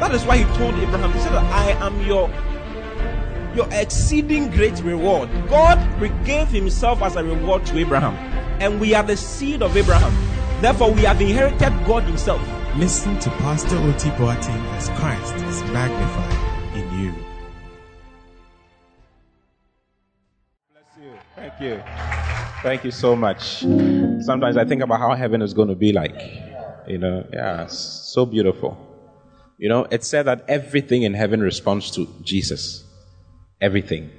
that is why He told Abraham, He said, I am your your exceeding great reward. God gave Himself as a reward to Abraham, and we are the seed of Abraham. Therefore, we have inherited God Himself. Listen to Pastor Oti Boateng as Christ is magnified in you. Bless you. Thank you. Thank you so much. Sometimes I think about how heaven is going to be like. You know, yeah, so beautiful. You know, it said that everything in heaven responds to Jesus. Everything.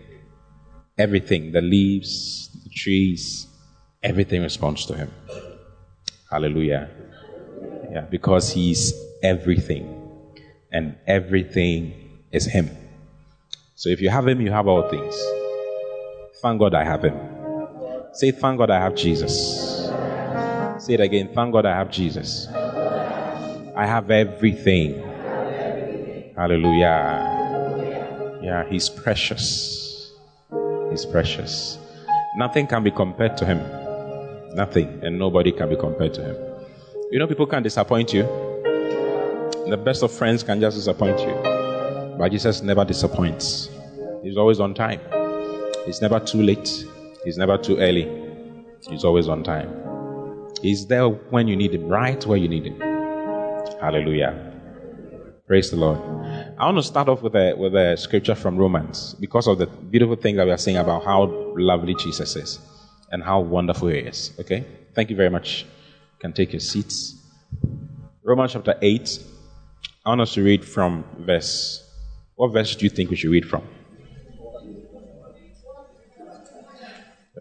Everything. The leaves, the trees, everything responds to him. Hallelujah. Yeah, because he's everything. And everything is him. So if you have him, you have all things. Thank God I have him. Say, thank God I have Jesus. Say it again. Thank God I have Jesus. I have everything. Hallelujah. Yeah, he's precious. He's precious. Nothing can be compared to him. Nothing. And nobody can be compared to him. You know, people can disappoint you. The best of friends can just disappoint you. But Jesus never disappoints. He's always on time. He's never too late. He's never too early. He's always on time. He's there when you need him, right where you need him. Hallelujah. Praise the Lord. I want to start off with a, with a scripture from Romans because of the beautiful thing that we are saying about how lovely Jesus is and how wonderful he is. Okay? Thank you very much. You can take your seats. Romans chapter 8. I want us to read from verse. What verse do you think we should read from?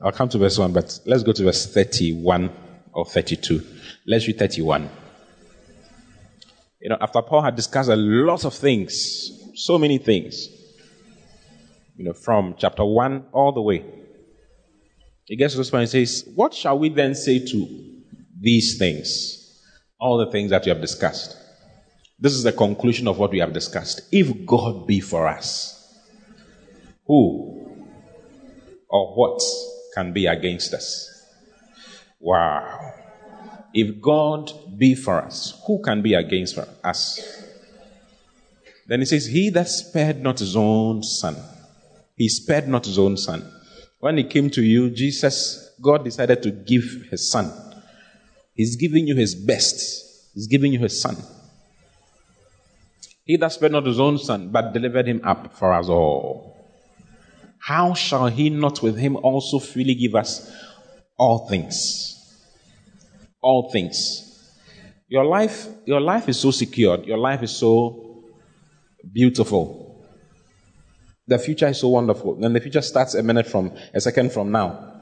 I'll come to verse 1, but let's go to verse 31 or 32. Let's read 31. You know, after Paul had discussed a lot of things, so many things, you know, from chapter 1 all the way, he gets to this point and says, What shall we then say to these things? All the things that you have discussed. This is the conclusion of what we have discussed. If God be for us, who or what can be against us? Wow. If God be for us, who can be against for us? Then he says, He that spared not his own son, he spared not his own son. When he came to you, Jesus, God decided to give his son. He's giving you his best, he's giving you his son. He that spared not his own son, but delivered him up for us all. How shall he not with him also freely give us all things? All things. Your life, your life is so secured. Your life is so beautiful. The future is so wonderful. And the future starts a minute from, a second from now.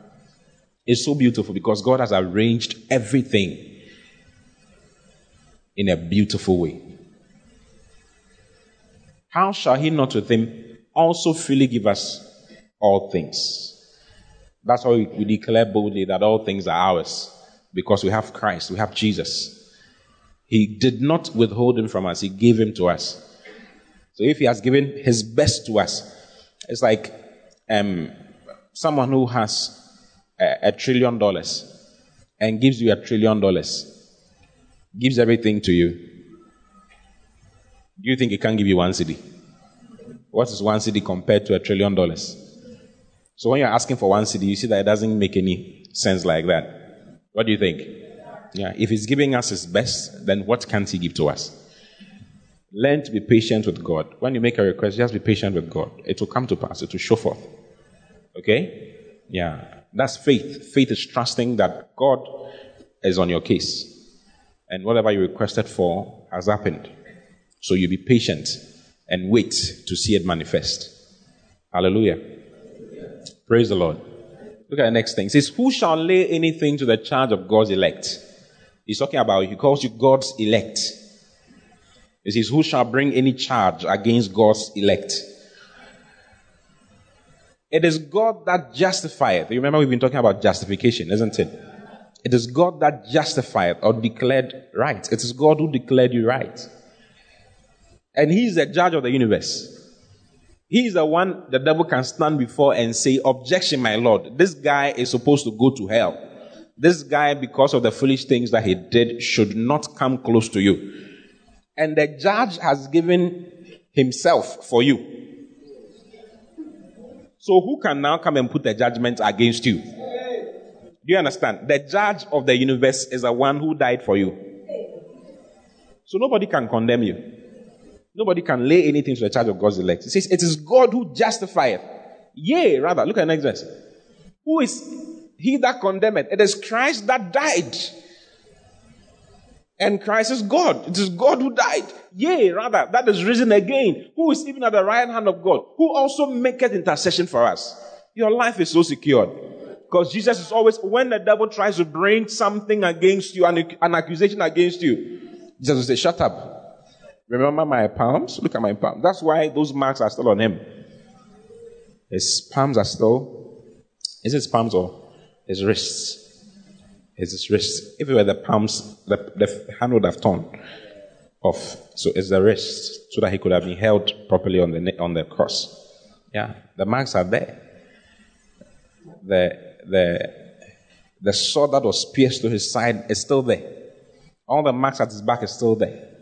It's so beautiful because God has arranged everything in a beautiful way. How shall He not with Him also freely give us all things? That's why we declare boldly that all things are ours because we have Christ, we have Jesus. He did not withhold Him from us, He gave Him to us. So if He has given His best to us, it's like um, someone who has a, a trillion dollars and gives you a trillion dollars, gives everything to you. Do you think he can give you one cedi? What is one cedi compared to a trillion dollars? So when you're asking for one cedi, you see that it doesn't make any sense like that. What do you think? Yeah, if he's giving us his best, then what can't he give to us? Learn to be patient with God. When you make a request, just be patient with God. It will come to pass, it will show forth. Okay? Yeah. That's faith. Faith is trusting that God is on your case. And whatever you requested for has happened. So you be patient and wait to see it manifest. Hallelujah. Praise the Lord. Look at the next thing. It says, Who shall lay anything to the charge of God's elect? He's talking about, he calls you God's elect. He says, Who shall bring any charge against God's elect? It is God that justifieth. You remember we've been talking about justification, isn't it? It is God that justifieth or declared right. It is God who declared you right. And He is the judge of the universe. He is the one the devil can stand before and say, Objection, my Lord. This guy is supposed to go to hell. This guy, because of the foolish things that he did, should not come close to you. And the judge has given himself for you. So who can now come and put a judgment against you? Do you understand? The judge of the universe is the one who died for you. So nobody can condemn you. Nobody can lay anything to the charge of God's elect. He says, It is God who justifieth. Yea, rather, look at the next verse. Who is he that condemneth? It is Christ that died. And Christ is God. It is God who died. Yea, rather, that is risen again. Who is even at the right hand of God, who also maketh intercession for us. Your life is so secured. Because Jesus is always, when the devil tries to bring something against you, an, an accusation against you, Jesus will say, Shut up. Remember my palms? Look at my palms. That's why those marks are still on him. His palms are still. Is his palms or his wrists? Is his wrists. If it were the palms, the, the hand would have torn off. So it's the wrist, so that he could have been held properly on the on the cross. Yeah, the marks are there. The the the sword that was pierced to his side is still there. All the marks at his back is still there.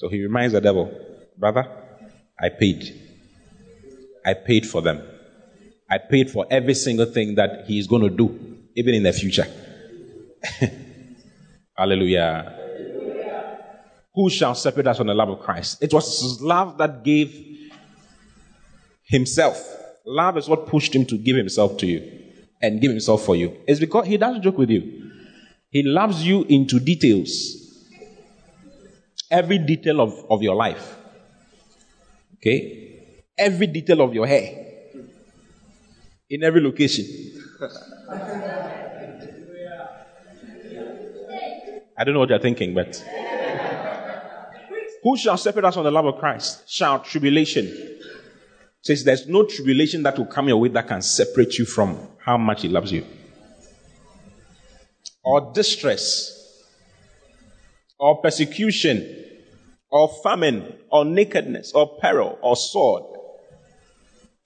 So he reminds the devil, Brother, I paid. I paid for them. I paid for every single thing that he is going to do, even in the future. Hallelujah. Who shall separate us from the love of Christ? It was his love that gave himself. Love is what pushed him to give himself to you and give himself for you. It's because he doesn't joke with you. He loves you into details every detail of, of your life. Okay? Every detail of your hair. In every location. I don't know what you're thinking, but. Who shall separate us from the love of Christ? Shall tribulation. Says there's no tribulation that will come your way that can separate you from how much He loves you. Or distress. Or persecution or famine, or nakedness, or peril, or sword.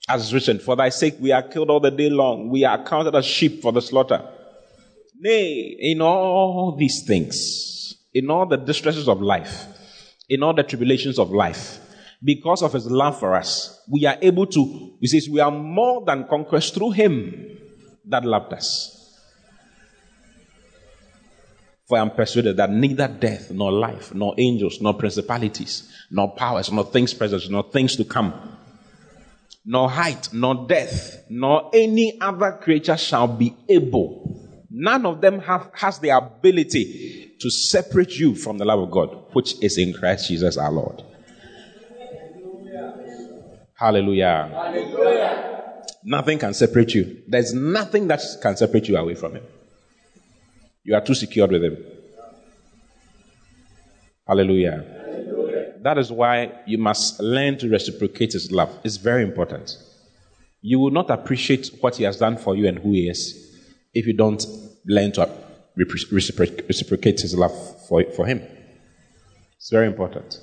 As written, For thy sake we are killed all the day long, we are counted as sheep for the slaughter. Nay, in all these things, in all the distresses of life, in all the tribulations of life, because of his love for us, we are able to, he says, we are more than conquerors through him that loved us. For I am persuaded that neither death, nor life, nor angels, nor principalities, nor powers, nor things present, nor things to come, nor height, nor depth, nor any other creature shall be able. None of them have, has the ability to separate you from the love of God, which is in Christ Jesus our Lord. Hallelujah. Hallelujah. Nothing can separate you. There's nothing that can separate you away from Him. You are too secured with Him. Hallelujah. Hallelujah. That is why you must learn to reciprocate His love. It's very important. You will not appreciate what He has done for you and who He is if you don't learn to reciprocate His love for, for Him. It's very important.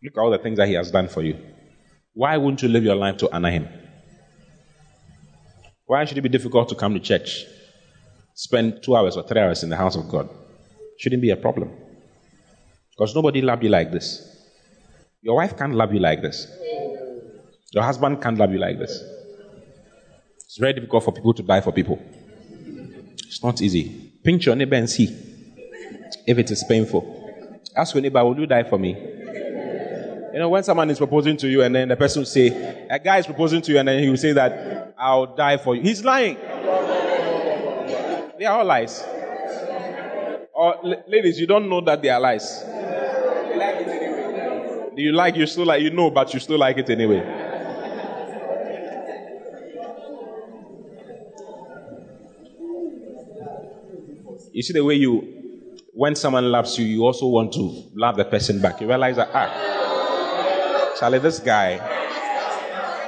Look at all the things that He has done for you. Why wouldn't you live your life to honor Him? Why should it be difficult to come to church? Spend two hours or three hours in the house of God. Shouldn't be a problem. Because nobody loved you like this. Your wife can't love you like this. Your husband can't love you like this. It's very difficult for people to die for people. It's not easy. Pinch your neighbor and see if it is painful. Ask your neighbor, will you die for me? You know, when someone is proposing to you and then the person will say, a guy is proposing to you and then he will say that, I'll die for you. He's lying. They are all lies. Or ladies, you don't know that they are lies. Do you like you still like you know, but you still like it anyway? You see the way you when someone loves you, you also want to love the person back. You realize that, ah, Charlie, this guy,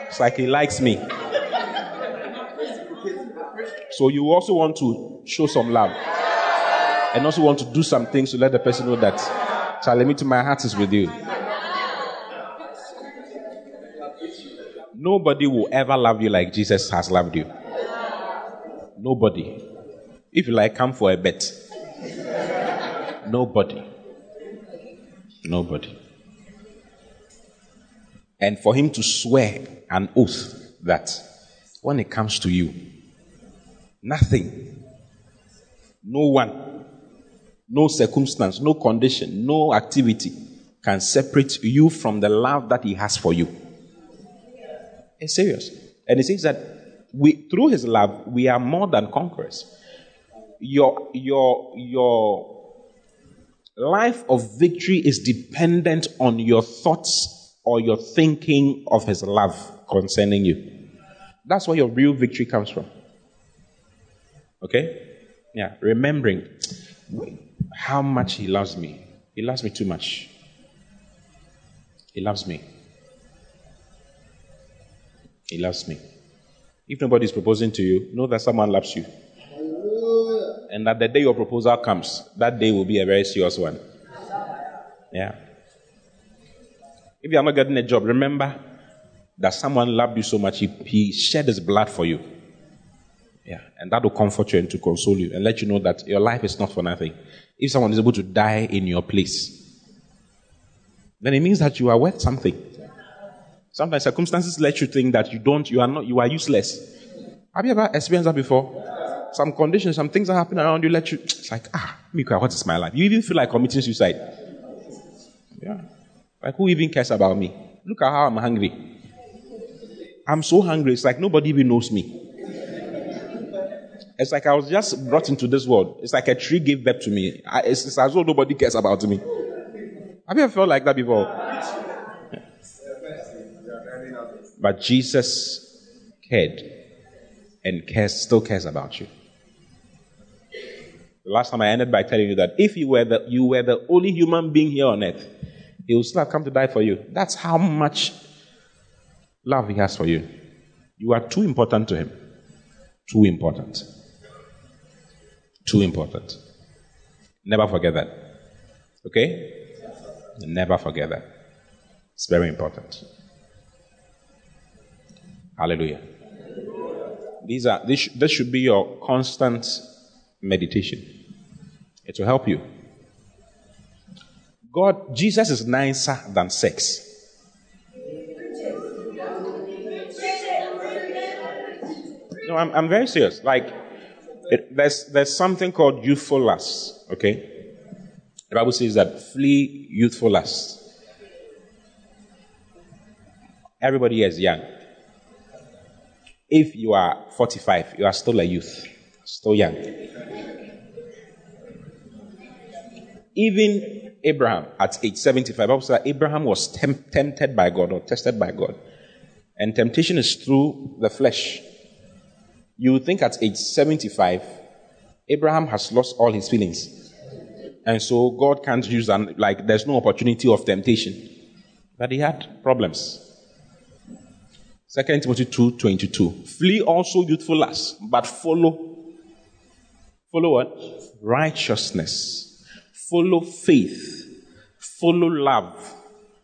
it's like he likes me. So you also want to show some love. And also want to do some things to let the person know that, Charlie, me to my heart is with you. Nobody will ever love you like Jesus has loved you. Nobody. If you like, come for a bet. Nobody. Nobody. And for him to swear an oath that when it comes to you, nothing, no one, no circumstance, no condition, no activity can separate you from the love that he has for you. It's serious. And he says that we, through his love, we are more than conquerors. Your, your, your life of victory is dependent on your thoughts or your thinking of his love concerning you. That's where your real victory comes from. Okay? Yeah, remembering how much he loves me. He loves me too much. He loves me. He loves me. If nobody is proposing to you, know that someone loves you. And that the day your proposal comes, that day will be a very serious one. Yeah. If you are not getting a job, remember that someone loved you so much, he, he shed his blood for you. Yeah. And that will comfort you and to console you and let you know that your life is not for nothing. If someone is able to die in your place, then it means that you are worth something. Sometimes circumstances let you think that you don't, you are not, you are useless. Have you ever experienced that before? Some conditions, some things that happen around you let you, it's like, ah, Mika, what is my life? You even feel like committing suicide. Yeah. Like, who even cares about me? Look at how I'm hungry. I'm so hungry, it's like nobody even knows me. It's like I was just brought into this world. It's like a tree gave birth to me. It's, it's as though nobody cares about me. Have you ever felt like that before? But Jesus cared and cares, still cares about you. The last time I ended by telling you that if you were the, you were the only human being here on earth, he would still have come to die for you. That's how much love he has for you. You are too important to him. Too important. Too important. Never forget that. Okay? Never forget that. It's very important. Hallelujah. These are this, this should be your constant meditation. It will help you. God, Jesus is nicer than sex. No, I'm, I'm very serious. Like, it, there's, there's something called youthful lust, okay? The Bible says that flee youthful lust. Everybody is young. If you are 45, you are still a youth, still young. Even Abraham at age 75, Bible says Abraham was temp- tempted by God or tested by God. And temptation is through the flesh. You would think at age 75, Abraham has lost all his feelings. And so God can't use them, like there's no opportunity of temptation. But he had problems. 2 Timothy 2 22. Flee also youthful lust, but follow. Follow what? Righteousness. Follow faith. Follow love.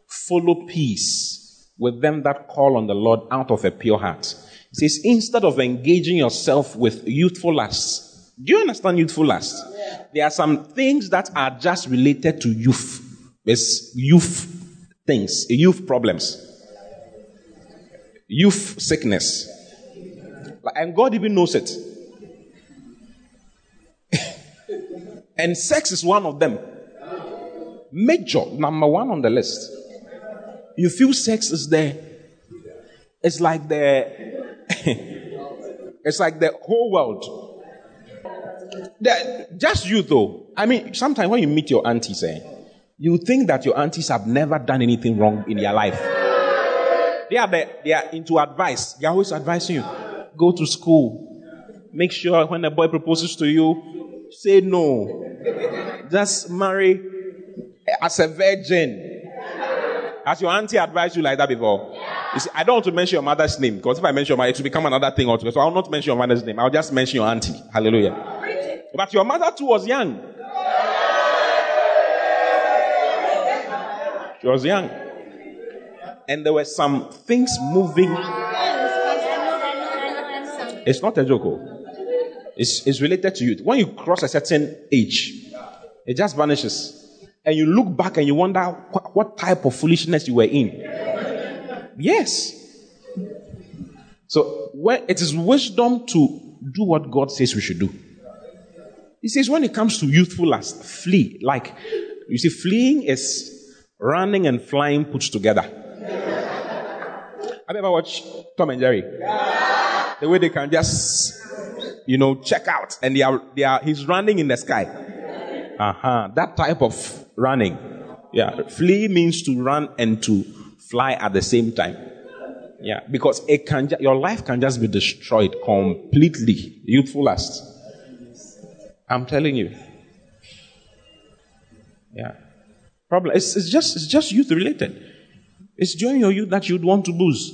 Follow peace with them that call on the Lord out of a pure heart. It says, instead of engaging yourself with youthful lusts, do you understand youthful lust? There are some things that are just related to youth. It's youth things, youth problems youth sickness. And God even knows it. and sex is one of them. Major, number one on the list. You feel sex is there. It's like the it's like the whole world. The, just you though. I mean, sometimes when you meet your aunties, eh, you think that your aunties have never done anything wrong in their life. They are, the, they are into advice. They are always advising you. Go to school. Make sure when a boy proposes to you, say no. Just marry as a virgin. Has your auntie advised you like that before? You see, I don't want to mention your mother's name because if I mention mother, it will become another thing altogether. So I'll not mention your mother's name. I'll just mention your auntie. Hallelujah. But your mother too was young. She was young. And there were some things moving. It's not a joke. oh. It's, it's related to youth. When you cross a certain age, it just vanishes. And you look back and you wonder what type of foolishness you were in. Yes. So it is wisdom to do what God says we should do. He says when it comes to youthful lust, flee. Like you see, fleeing is running and flying put together. Have you ever watched Tom and Jerry? The way they can just, you know, check out and they are, they are, he's running in the sky. Uh-huh. That type of running. Yeah. Flee means to run and to fly at the same time. Yeah. Because it can, your life can just be destroyed completely. Youthful lust. I'm telling you. Yeah. Problem. It's, it's just, it's just youth related. It's during your youth that you'd want to lose.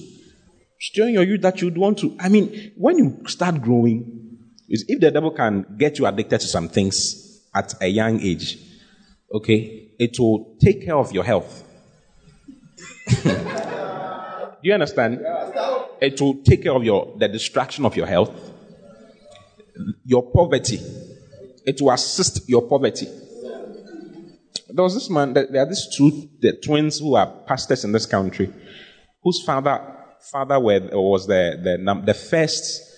It's during your youth that you'd want to. I mean, when you start growing, is if the devil can get you addicted to some things at a young age, okay, it will take care of your health. Do you understand? It will take care of your the distraction of your health, your poverty. It will assist your poverty. There was this man. There are these two the twins who are pastors in this country, whose father father were, was the the the first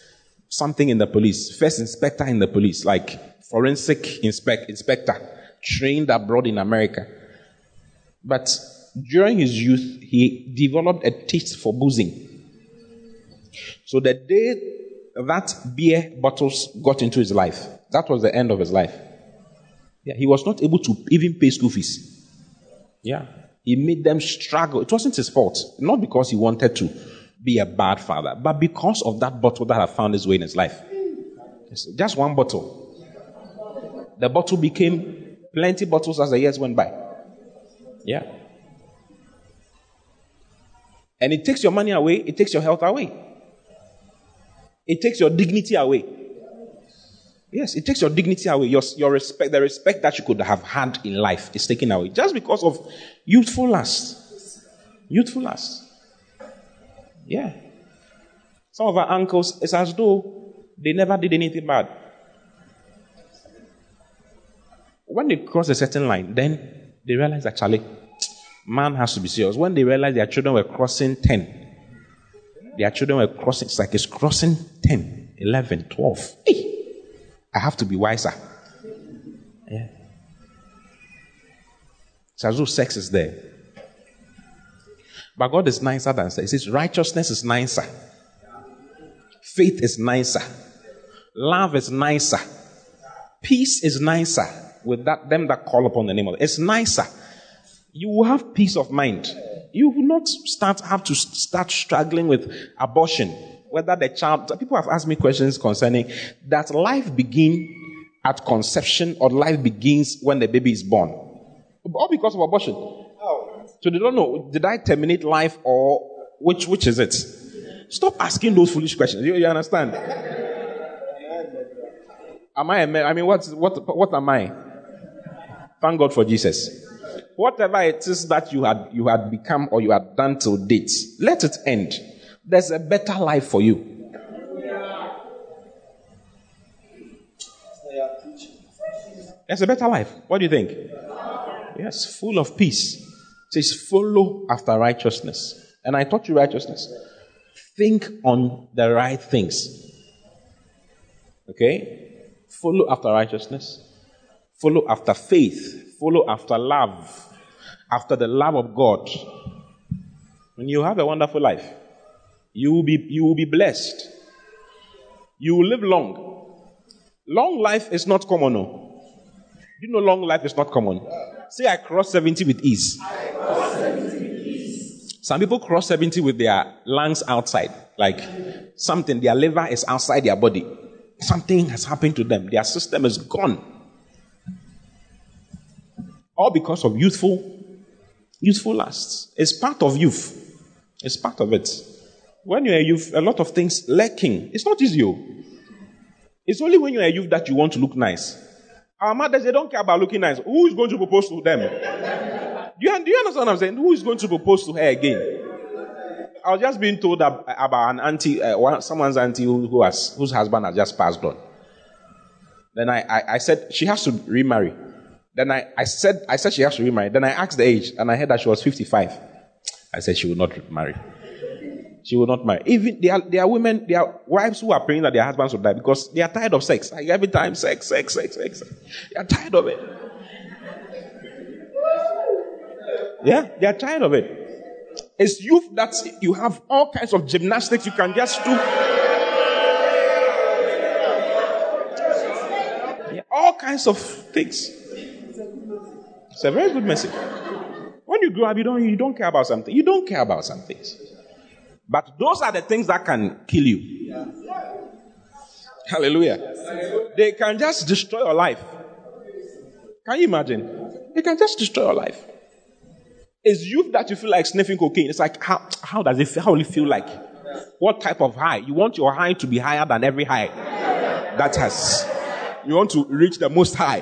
something in the police, first inspector in the police, like forensic inspect, inspector, trained abroad in America. But during his youth, he developed a taste for boozing. So the day that beer bottles got into his life, that was the end of his life. Yeah, he was not able to even pay school fees. Yeah, he made them struggle. It wasn't his fault, not because he wanted to be a bad father, but because of that bottle that had found its way in his life. Just one bottle. The bottle became plenty bottles as the years went by. Yeah. And it takes your money away, it takes your health away. It takes your dignity away. Yes, it takes your dignity away. Your, your respect, the respect that you could have had in life is taken away just because of youthful lust. Youthful lust. Yeah. Some of our uncles, it's as though they never did anything bad. When they cross a certain line, then they realize Charlie, man has to be serious. When they realize their children were crossing 10, their children were crossing, it's like it's crossing 10, 11, 12. Hey, I have to be wiser. Yeah. It's as though sex is there. But God is nicer than sex. He says righteousness is nicer. Faith is nicer. Love is nicer. Peace is nicer with that them that call upon the name of it. It's nicer. You will have peace of mind. You will not start have to start struggling with abortion. Whether the child people have asked me questions concerning that life begin at conception or life begins when the baby is born. All because of abortion. So they don't know, did I terminate life or which which is it? Stop asking those foolish questions. You, you understand? Am I a man? I mean, what, what, what am I? Thank God for Jesus. Whatever it is that you had, you had become or you had done till date, let it end. There's a better life for you. There's a better life. What do you think? Yes, full of peace. It says, follow after righteousness. And I taught you righteousness. Think on the right things. Okay? Follow after righteousness. Follow after faith. Follow after love. After the love of God. And you have a wonderful life. You will be, you will be blessed. You will live long. Long life is not common. Oh. No. You know long life is not common? Say I cross 70 with ease. Some people cross 70 with their lungs outside. Like something, their liver is outside their body. Something has happened to them. Their system is gone. All because of youthful, youthful lusts. It's part of youth. It's part of it. When you're a youth, a lot of things lacking. It's not easy. oh. It's only when you're a youth that you want to look nice. Our mothers, they don't care about looking nice. Who is going to propose to them? Do you, do you understand what I'm saying? Who is going to propose to her again? I was just being told about an auntie, uh, someone's auntie who, who has, whose husband has just passed on. Then I, I, I said she has to remarry. Then I, I said I said she has to remarry. Then I asked the age, and I heard that she was 55. I said she will not marry. She will not marry. Even there are, there are women, there are wives who are praying that their husbands will die because they are tired of sex. Like every time, sex, sex, sex, sex. They are tired of it. Yeah, they are tired of it. It's youth that you have all kinds of gymnastics you can just do. Yeah, all kinds of things. It's a very good message. When you grow up, you don't, you don't care about something. You don't care about some things. But those are the things that can kill you. Hallelujah. They can just destroy your life. Can you imagine? They can just destroy your life. It's youth that you feel like sniffing cocaine. It's like, how, how does it feel? How will it feel like? What type of high? You want your high to be higher than every high that has. You want to reach the most high.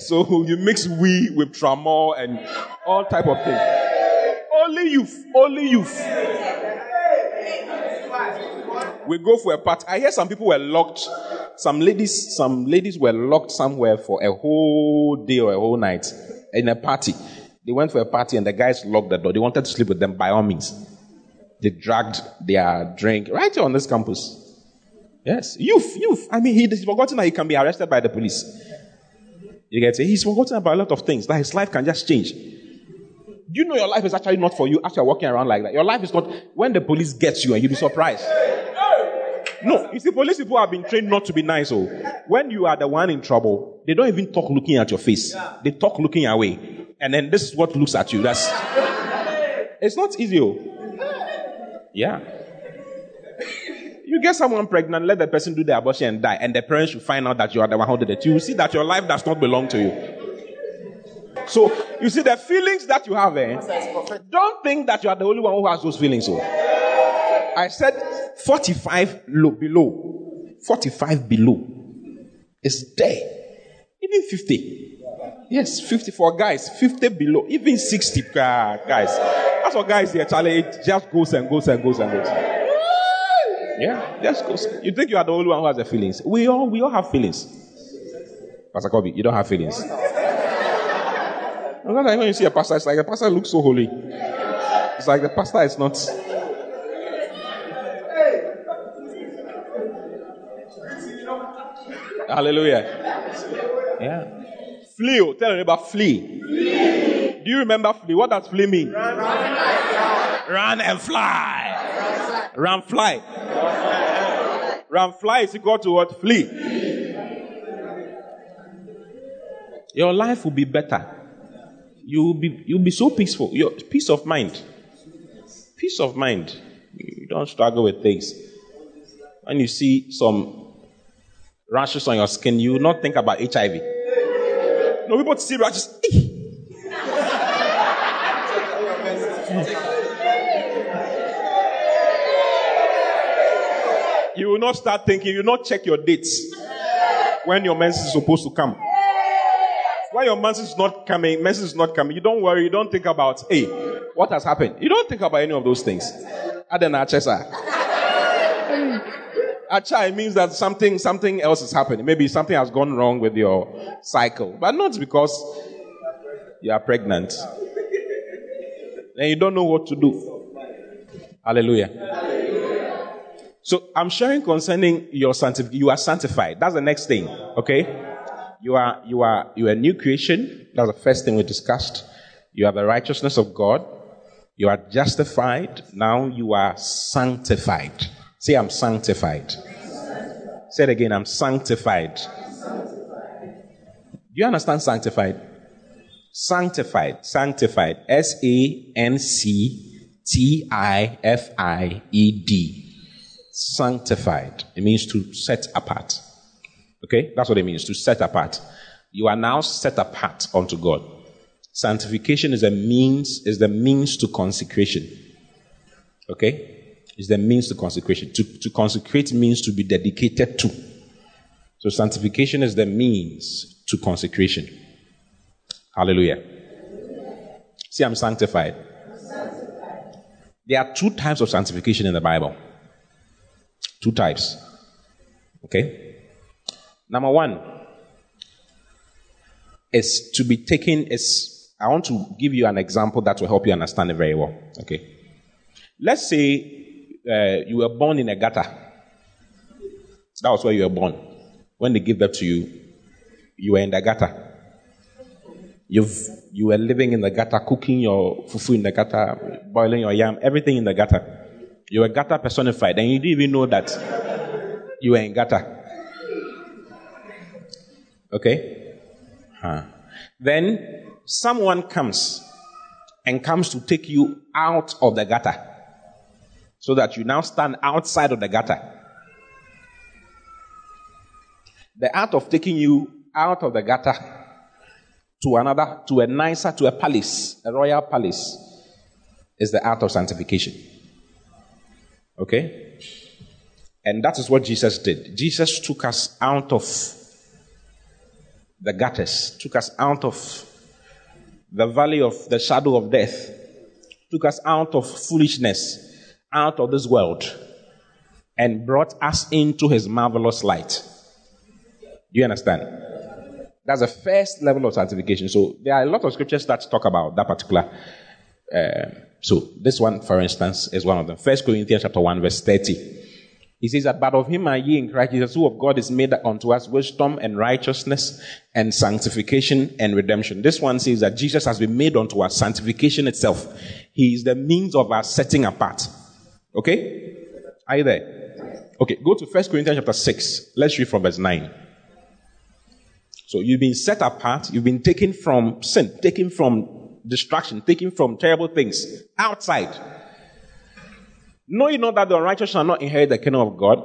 So you mix we with tramol and all type of things. Only youth. Only youth. We go for a party. I hear some people were locked. Some ladies, some ladies were locked somewhere for a whole day or a whole night in a party. They went for a party and the guys locked the door. They wanted to sleep with them by all means. They dragged their drink right here on this campus. Yes, youth, youth. I mean, he, he's forgotten that he can be arrested by the police. You get it? He's forgotten about a lot of things that his life can just change. You know your life is actually not for you you're walking around like that? Your life is not when the police gets you and you'll be surprised. No, you see, police people have been trained not to be nice. So when you are the one in trouble, they don't even talk looking at your face. They talk looking away. And then this is what looks at you. That's it's not easy. oh. Yeah. You get someone pregnant, let the person do the abortion and die, and the parents should find out that you are the one who did it. You will see that your life does not belong to you. So you see the feelings that you have, eh? Don't think that you are the only one who has those feelings. Oh. I said 45 low, below. 45 below. It's there. Even 50. Yes, 54 guys, 50 below, even 60 uh, guys. That's what guys here, Charlie. It just goes and goes and goes and goes. Yeah, just. You think you are the only one who has the feelings? We all we all have feelings. Pastor Kobe, you don't have feelings. Because when you see a pastor, it's like the pastor looks so holy. It's like the pastor is not. Hallelujah. Yeah. Flee. oh, Tell them about flee. Do you remember flee? What does flee mean? Run and fly. Run, fly. Run, fly is equal to what? Flee. Your life will be better. You will be, you'll be so peaceful. Your peace of mind. Peace of mind. You don't struggle with things. When you see some rashes on your skin, you will not think about HIV. No, people see rashes. "Eh." you will not start thinking, you not check your dates when your menses is supposed to come. When your menses is not coming, menses is not coming, you don't worry, you don't think about, hey, what has happened? You don't think about any of those things. Adena Chesa. Acha, it means that something, something else is happening. Maybe something has gone wrong with your cycle, but not because you are pregnant. and you don't know what to do. Hallelujah. So I'm sharing concerning your sanctification. You are sanctified. That's the next thing. Okay? You are you are you are a new creation. That's the first thing we discussed. You have the righteousness of God. You are justified. Now you are sanctified. Say, I'm sanctified. Say it again, I'm sanctified. Do you understand sanctified? Sanctified. Sanctified. S A N C T I F I E D. Sanctified. It means to set apart. Okay? That's what it means, to set apart. You are now set apart unto God. Sanctification is a means, is the means to consecration. Okay? Is the means to consecration. To, to consecrate means to be dedicated to. So sanctification is the means to consecration. Hallelujah. See, I'm sanctified. There are two types of sanctification in the Bible. Two types. Okay? Number one is to be taken is I want to give you an example that will help you understand it very well. Okay? Let's say uh, you were born in a gutter. That was where you were born. When they give that to you, you were in the gutter. You've, you were living in the gutter, cooking your fufu in the gutter, boiling your yam, everything in the gutter. You were gutter personified, and you didn't even know that you were in gutter. Okay? Huh. Then someone comes and comes to take you out of the gutter so that you now stand outside of the gutter. The art of taking you out of the gutter to another, to a nicer, to a palace, a royal palace, is the art of sanctification. Okay? And that is what Jesus did. Jesus took us out of the gutters, took us out of the valley of the shadow of death, took us out of foolishness, out of this world, and brought us into his marvelous light. Do you understand? That's the first level of sanctification. So there are a lot of scriptures that talk about that particular. Uh, so this one, for instance, is one of them. First Corinthians chapter one, verse thirty. He says that, but of him are ye in Christ Jesus, who of God is made unto us wisdom and righteousness and sanctification and redemption. This one says that Jesus has been made unto us sanctification itself. He is the means of our setting apart. Okay? Are you there? Okay, go to First Corinthians chapter 6. Let's read from verse 9. So you've been set apart, you've been taken from sin, taken from distraction, taken from terrible things outside. Know you know that the righteous shall not inherit the kingdom of God.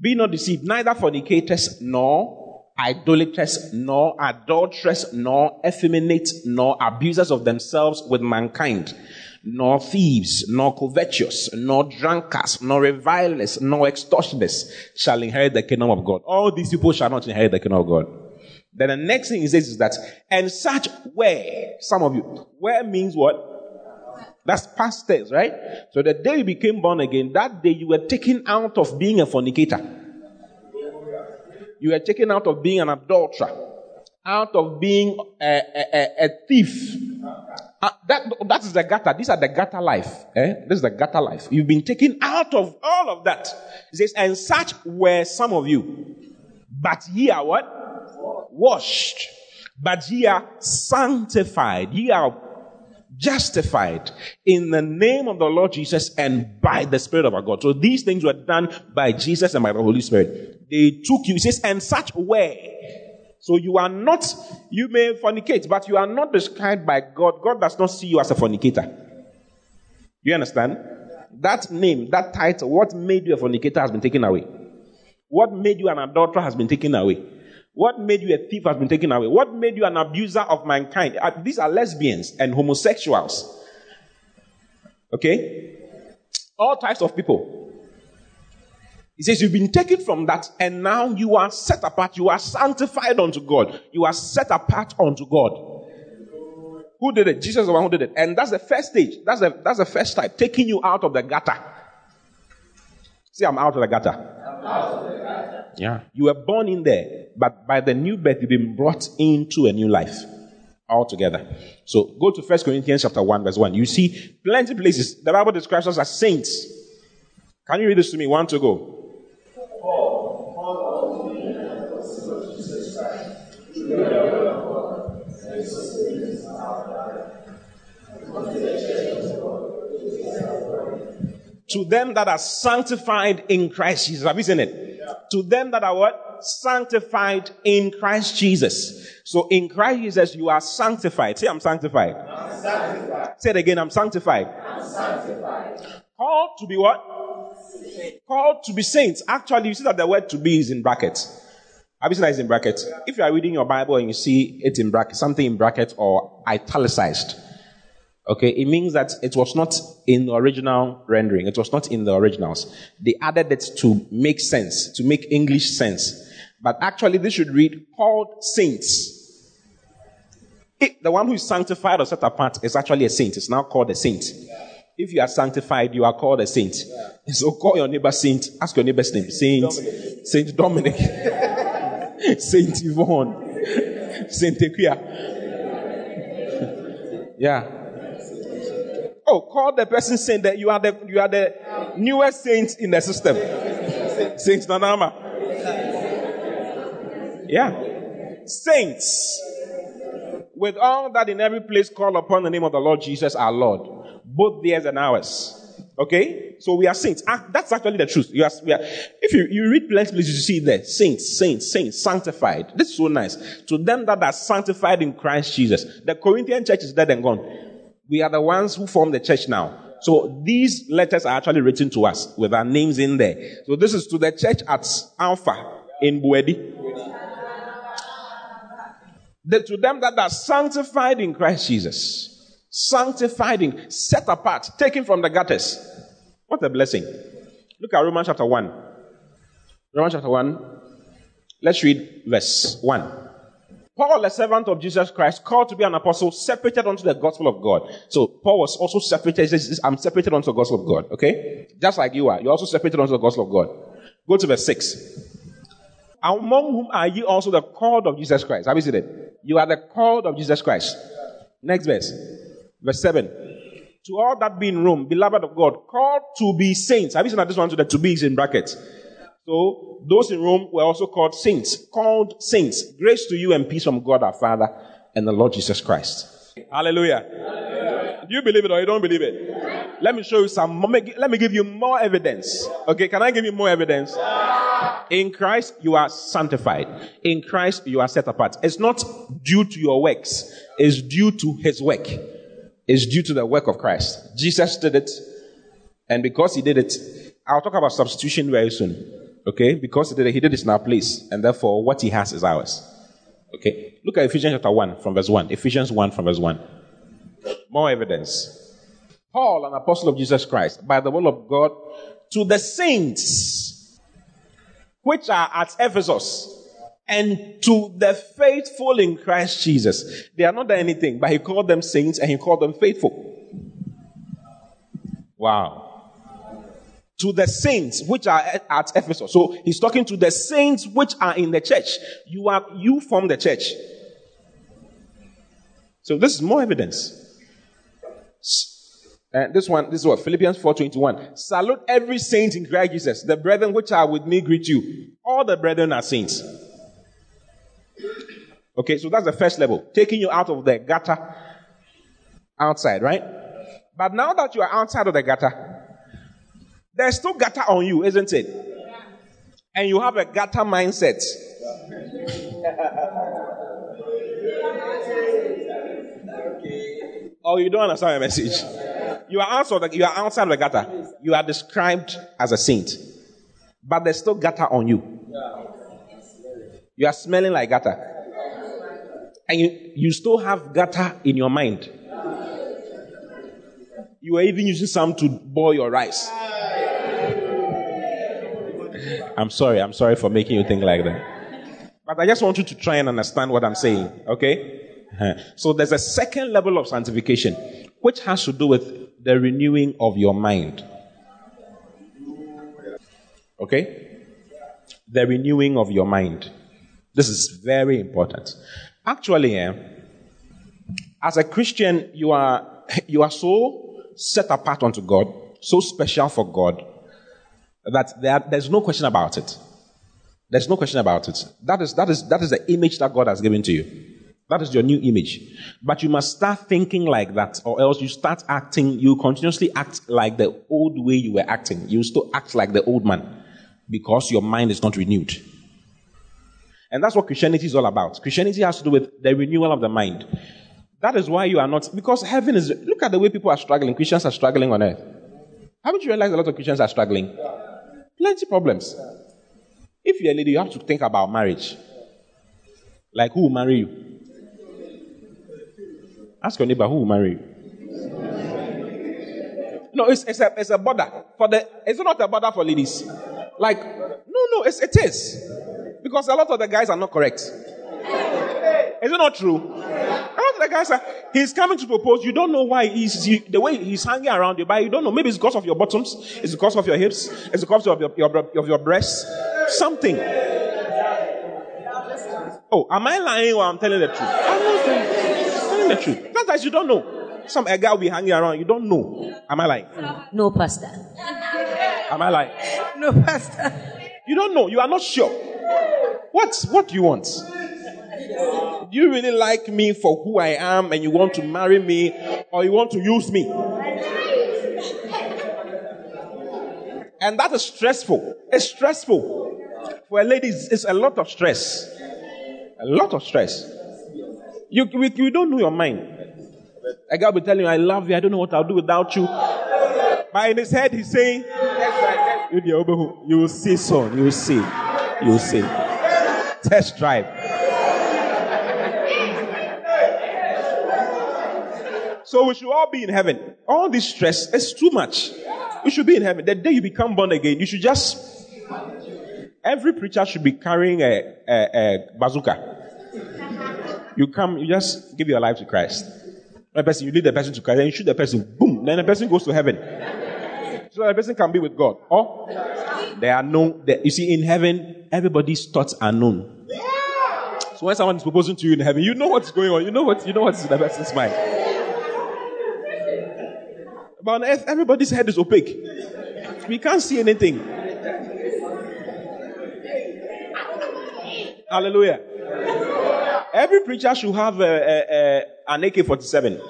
Be not deceived, neither fornicators, nor idolaters, nor adulterers, nor effeminate, nor abusers of themselves with mankind, nor thieves, nor covetous, nor drunkards, nor revilers, nor extortioners shall inherit the kingdom of God. All these people shall not inherit the kingdom of God. Then the next thing he says is that, and such were, some of you, where means what? That's past tense, right? So the day you became born again, that day you were taken out of being a fornicator. You were taken out of being an adulterer, out of being a, a, a thief. Uh, that, that is the gutter. These are the gutter life. Eh? This is the gutter life. You've been taken out of all of that. Says, and such were some of you. But ye are what? Washed, but ye are sanctified, ye are justified in the name of the Lord Jesus and by the Spirit of our God. So these things were done by Jesus and by the Holy Spirit. They took you, says, and such way. So you are not, you may fornicate, but you are not described by God. God does not see you as a fornicator. You understand? That name, that title, what made you a fornicator has been taken away. What made you an adulterer has been taken away. What made you a thief has been taken away. What made you an abuser of mankind? Uh, these are lesbians and homosexuals. Okay? All types of people. He says, You've been taken from that, and now you are set apart. You are sanctified unto God. You are set apart unto God. Who did it? Jesus is the one who did it. And that's the first stage. That's the, that's the first type, taking you out of the gutter. See, I'm out of the gutter. Yeah. You were born in there, but by the new birth, you've been brought into a new life altogether. So go to First Corinthians chapter 1, verse 1. You see plenty of places. The Bible describes us as saints. Can you read this to me? One to go. To them that are sanctified in Christ Jesus. Have you seen it? to them that are what? Sanctified in Christ Jesus. So in Christ Jesus, you are sanctified. Say, I'm sanctified. I'm sanctified. Say it again, I'm sanctified. I'm sanctified. Called to be what? Called to be saints. Actually, you see that the word to be is in brackets. Have you seen that it's in brackets? If you are reading your Bible and you see it in brackets, something in brackets or italicized, okay, it means that it was not in the original rendering. It was not in the originals. They added it to make sense, to make English sense. But actually, this should read called saints. It, the one who is sanctified or set apart is actually a saint. It's now called a saint. If you are sanctified, you are called a saint. So call your neighbor saint. Ask your neighbor's name. Saint. Saint Dominic. saint Yvonne. Saint Equia. Yeah. Oh, call the person saint that you are the you are the newest saint in the system. Saint Nanama. Yeah. Saints with all that in every place call upon the name of the Lord Jesus our Lord, both theirs and ours. Okay? So we are saints. That's actually the truth. You are, are, if you, you read plenty places, you see there, saints, saints, saints, sanctified. This is so nice. To them that are sanctified in Christ Jesus. The Corinthian church is dead and gone. We are the ones who form the church now. So these letters are actually written to us with our names in there. So this is to the church at Alpha in Buedi that to them that are sanctified in Christ Jesus, sanctified in, set apart, taken from the gutters. What a blessing. Look at Romans chapter 1. Romans chapter 1. Let's read verse 1. Paul, a servant of Jesus Christ, called to be an apostle, separated unto the gospel of God. So Paul was also separated. Says, I'm separated unto the gospel of God. Okay? Just like you are. You're also separated unto the gospel of God. Go to verse 6. Among whom are ye also the called of Jesus Christ? Have you seen it? You are the called of Jesus Christ. Next verse. Verse 7. To all that be in Rome, beloved of God, called to be saints. Have you seen that this one to the to be is in brackets? So those in Rome were also called saints, called saints. Grace to you and peace from God our Father and the Lord Jesus Christ. Hallelujah. Hallelujah. Do you believe it or you don't believe it? Let me show you some. Let me give you more evidence. Okay, can I give you more evidence? In Christ, you are sanctified. In Christ, you are set apart. It's not due to your works, it's due to his work. It's due to the work of Christ. Jesus did it, and because he did it, I'll talk about substitution very soon. Okay? Because he did it, he did it in our place, and therefore what he has is ours. Okay? Look at Ephesians chapter 1 from verse 1. Ephesians 1 from verse 1. More evidence. Paul, an apostle of Jesus Christ, by the will of God, to the saints which are at Ephesus, and to the faithful in Christ Jesus. They are not anything, but he called them saints and he called them faithful. Wow. To the saints which are at Ephesus. So he's talking to the saints which are in the church. You are, you form the church. So this is more evidence. Uh, this one, this is what Philippians 4:21. Salute every saint in Christ Jesus. The brethren which are with me greet you. All the brethren are saints. Okay, so that's the first level, taking you out of the gutter outside, right? But now that you are outside of the gutter, there's still gutter on you, isn't it? And you have a gutter mindset. oh, you don't understand my message? you are outside, you are outside the gutter. You are described as a saint, but there's still gutter on you. You are smelling like gutter, and you, you still have gutter in your mind. You are even using some to boil your rice. I'm sorry. I'm sorry for making you think like that. But I just want you to try and understand what I'm saying. Okay? So there's a second level of sanctification, which has to do with the renewing of your mind. Okay? The renewing of your mind. This is very important. Actually, eh, as a Christian, you are, you are so set apart unto God, so special for God, that there, there's no question about it. There's no question about it. That is, that, is, that is the image that God has given to you. That is your new image. But you must start thinking like that, or else you start acting, you continuously act like the old way you were acting. You still act like the old man because your mind is not renewed. And that's what Christianity is all about. Christianity has to do with the renewal of the mind. That is why you are not, because heaven is, look at the way people are struggling. Christians are struggling on earth. Haven't you realized a lot of Christians are struggling? Plenty problems. If you're a lady, you have to think about marriage. Like who will marry you? Ask your neighbor who will marry. No, it's, it's, a, it's a border. For the, it's not a border for ladies. Like, no, no, it's, it is. Because a lot of the guys are not correct. Is it not true? A lot of the guys are, he's coming to propose. You don't know why he's, he, the way he's hanging around you, but you don't know. Maybe it's because of your bottoms. It's because of your hips. It's because of your, your, of your breasts. Something. Oh, am I lying or I'm telling the truth? Telling the truth. Sometimes you don't know. Some a guy will be hanging around. You don't know. Am I lying? No, Pastor. Am I lying? No, Pastor. You don't know. You are not sure. What, what do you want? Do you really like me for who I am and you want to marry me or you want to use me? And that is stressful. It's stressful. For a lady, it's a lot of stress. A lot of stress. You, you don't know your mind. A guy will be telling you, I love you, I don't know what I'll do without you. But in his head, he's saying, You will see soon, you will see. You will see. Test drive. So we should all be in heaven. All this stress is too much. We should be in heaven. The day you become born again, you should just. Every preacher should be carrying a, a, a bazooka. You come, you just give your life to Christ. A person, you lead the person to Christ, then you shoot the person, boom, then the person goes to heaven. So the person can be with God. Or they are known. They, you see, in heaven, everybody's thoughts are known. So when someone is proposing to you in heaven, you know what's going on. You know what you know what's in the person's mind. But on earth, everybody's head is opaque. We can't see anything. Hallelujah. Every preacher should have a, a, a, an AK 47.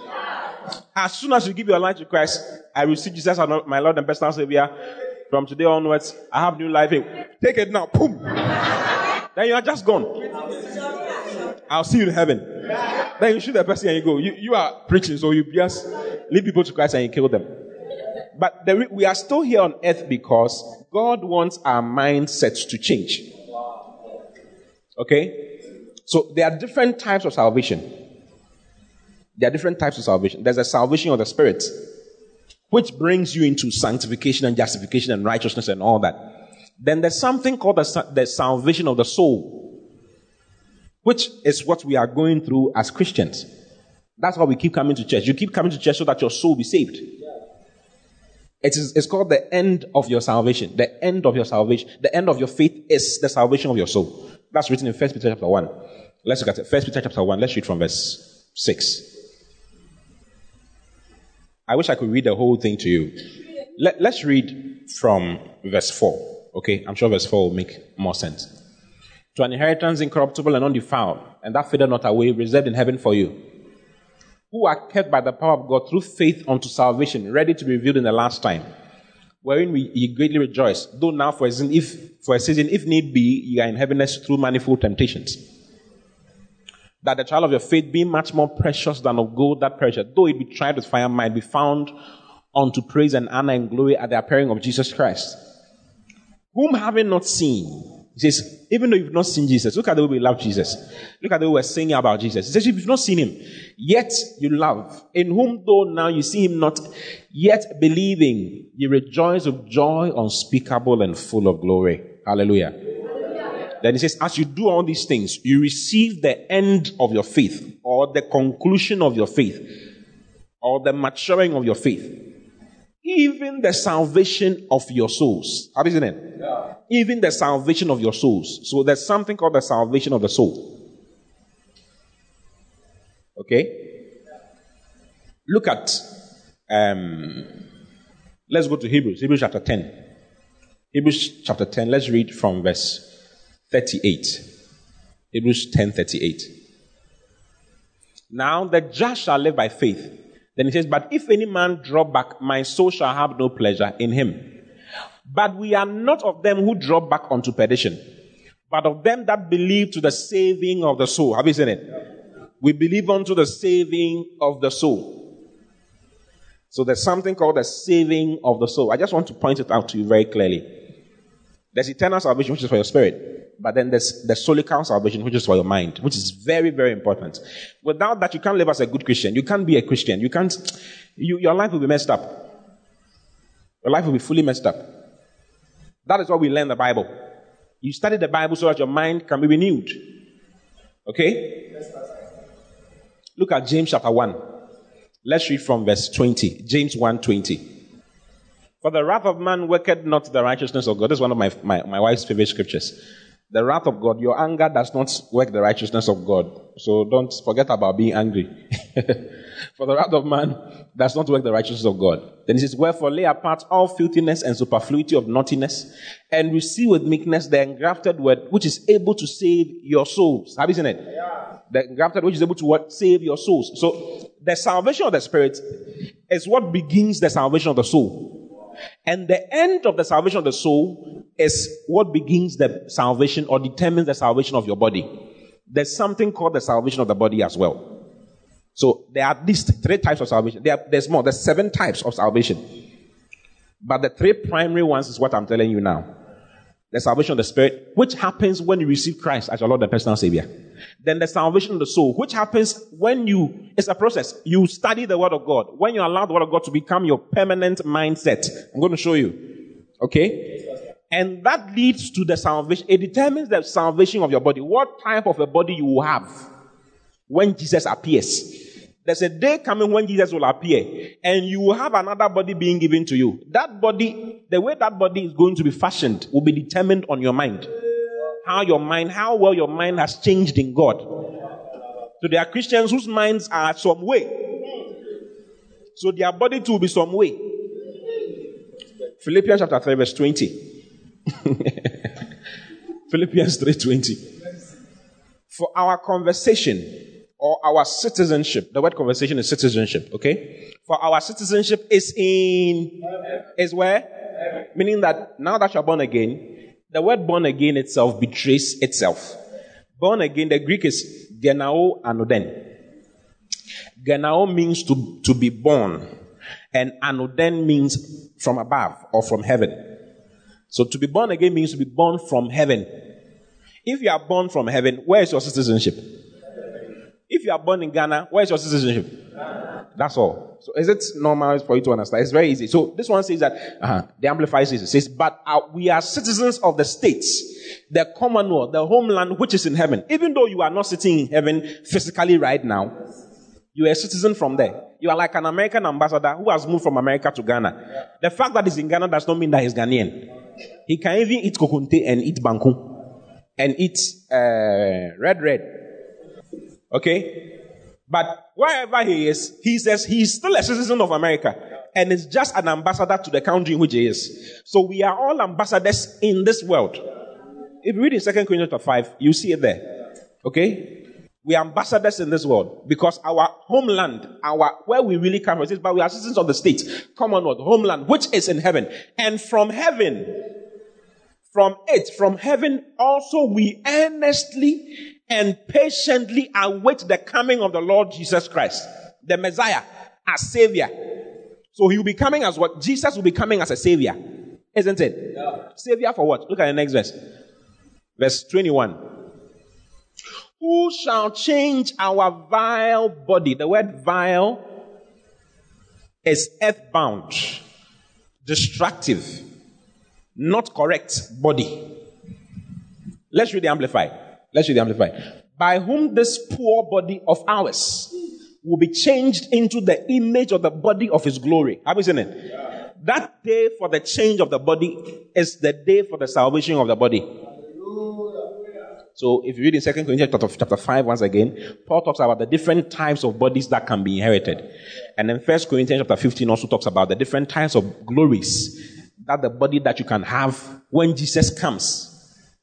As soon as you give your life to Christ, I receive Jesus as my Lord and personal Savior. From today onwards, I have new life. Take it now. Boom. then you are just gone. I'll see you in heaven. Then you shoot the person and you go. You, you are preaching, so you just lead people to Christ and you kill them. But the, we are still here on earth because God wants our mindsets to change. Okay? So there are different types of salvation. There are different types of salvation. There's a salvation of the spirit, which brings you into sanctification and justification and righteousness and all that. Then there's something called the, the salvation of the soul, which is what we are going through as Christians. That's why we keep coming to church. You keep coming to church so that your soul be saved. It is, it's called the end of your salvation. The end of your salvation. The end of your faith is the salvation of your soul. That's written in 1 Peter chapter 1. Let's look at it. 1 Peter chapter 1. Let's read from verse 6. I wish I could read the whole thing to you. Let, us read from verse 4. Okay? I'm sure verse 4 will make more sense. To an inheritance incorruptible and undefiled, and that fadeth not away, reserved in heaven for you, who are kept by the power of God through faith unto salvation, ready to be revealed in the last time wherein we ye greatly rejoice, though now for a season, if for a season, if need be, ye are in heaviness through manifold temptations. That the child of your faith, being much more precious than of gold that perisheth, though it be tried with fire, might be found unto praise and honor and glory at the appearing of Jesus Christ, whom having not seen, he says, even though you've not seen Jesus, look at the way we love Jesus. Look at the way we're singing about Jesus. He says, if you've not seen him, yet you love, in whom though now you see him not, yet believing, you rejoice with joy unspeakable and full of glory. Hallelujah. Then he says, as you do all these things, you receive the end of your faith, or the conclusion of your faith, or the maturing of your faith even the salvation of your souls. How isn't it? Yeah. Even the salvation of your souls. So there's something called the salvation of the soul. Okay? Look at, um, let's go to Hebrews, Hebrews chapter 10. Hebrews chapter 10, let's read from verse 38. Hebrews 10 38. Now the just shall live by faith. Then he says, But if any man draw back, my soul shall have no pleasure in him. But we are not of them who draw back unto perdition, but of them that believe to the saving of the soul. Have you seen it? We believe unto the saving of the soul. So there's something called the saving of the soul. I just want to point it out to you very clearly. There's eternal salvation, which is for your spirit. But then there's the solical salvation, which is for your mind, which is very, very important. Without that, you can't live as a good Christian. You can't be a Christian. You can't, you, your life will be messed up. Your life will be fully messed up. That is what we learn the Bible. You study the Bible so that your mind can be renewed. Okay? Look at James chapter 1. Let's read from verse 20. James 1 20. For the wrath of man worketh not the righteousness of God. This is one of my, my, my wife's favorite scriptures. The wrath of God, your anger does not work the righteousness of God. So don't forget about being angry. For the wrath of man does not work the righteousness of God. Then he says, Wherefore lay apart all filthiness and superfluity of naughtiness, and receive with meekness the engrafted word, which is able to save your souls. Have you seen it? Yeah. The engrafted which is able to what? Save your souls. So the salvation of the spirit is what begins the salvation of the soul. And the end of the salvation of the soul is what begins the salvation or determines the salvation of your body. There's something called the salvation of the body as well. So there are at least three types of salvation. There, there's more. There's seven types of salvation. But the three primary ones is what I'm telling you now. The salvation of the spirit, which happens when you receive Christ as your Lord and personal Savior. Then the salvation of the soul, which happens when you, it's a process. You study the Word of God. When you allow the Word of God to become your permanent mindset. I'm going to show you. Okay? And that leads to the salvation. It determines the salvation of your body. What type of a body you will have when Jesus appears. There's a day coming when Jesus will appear and you will have another body being given to you. That body, the way that body is going to be fashioned will be determined on your mind. How your mind, how well your mind has changed in God. So there are Christians whose minds are some way. So their body too will be some way. Philippians chapter 3 verse 20. Philippians 3:20. For our conversation or our citizenship. The word conversation is citizenship, okay? For our citizenship is in, is where? Meaning that now that you're born again, the word born again itself betrays itself. Born again, the Greek is genao anoden. Genao means to, to be born, and anoden means from above or from heaven. So to be born again means to be born from heaven. If you are born from heaven, where is your citizenship? If you are born in Ghana, where is your citizenship? That's all. So is it normal for you to understand? It's very easy. So this one says that uh, the Amplified says, says, but uh, we are citizens of the states, the commonwealth, the homeland which is in heaven. Even though you are not sitting in heaven physically right now, you are a citizen from there. You are like an American ambassador who has moved from America to Ghana. The fact that he's in Ghana does not mean that he's Ghanaian. He can even eat kokonte and eat banku and eat uh, red red Okay? But wherever he is, he says he's still a citizen of America and is just an ambassador to the country in which he is. So we are all ambassadors in this world. If you read in 2 Corinthians 5, you see it there. Okay? We are ambassadors in this world because our homeland, our where we really come from, is but we are citizens of the state, commonwealth, homeland, which is in heaven. And from heaven, from it, from heaven, also we earnestly and patiently await the coming of the Lord Jesus Christ, the Messiah, as Savior. So he will be coming as what? Jesus will be coming as a Savior. Isn't it? Yeah. Savior for what? Look at the next verse. Verse 21. Who shall change our vile body? The word vile is earthbound, destructive, not correct body. Let's read the Amplified. Let's read the Amplified. By whom this poor body of ours will be changed into the image of the body of his glory. Have you seen it? Yeah. That day for the change of the body is the day for the salvation of the body. So if you read in 2 Corinthians chapter 5 once again, Paul talks about the different types of bodies that can be inherited. And then 1 Corinthians chapter 15 also talks about the different types of glories that the body that you can have when Jesus comes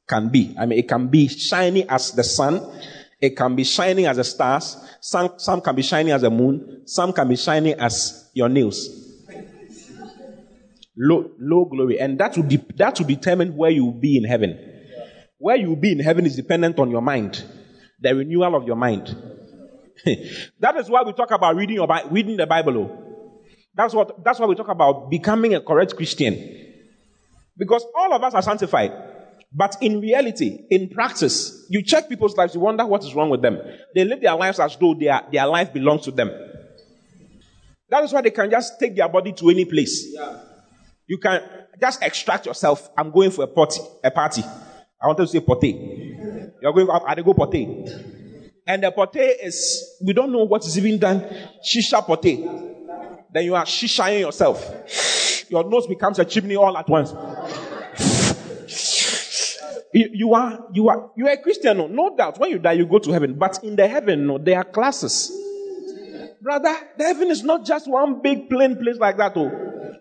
can be. I mean, it can be shiny as the sun. It can be shining as the stars. Some, some can be shining as the moon. Some can be shining as your nails. Low, low glory. And that will, de- that will determine where you will be in heaven. Where you will be in heaven is dependent on your mind. The renewal of your mind. that is why we talk about reading, your, reading the Bible. Oh. That's what, that's why we talk about becoming a correct Christian. Because all of us are sanctified. But in reality, in practice, you check people's lives, you wonder what is wrong with them. They live their lives as though their, their life belongs to them. That is why they can just take their body to any place. Yeah. You can just extract yourself. I'm going for a party. A party. I wanted to say party. You're going I go party. And the party is, we don't know what is even done. Shisha party. Then you are shishaing yourself. Your nose becomes a chimney all at once. You, you, are you are you are a Christian, no, no doubt. When you die, you go to heaven. But in the heaven, no, there are classes. Brother, the heaven is not just one big plain place like that. Oh,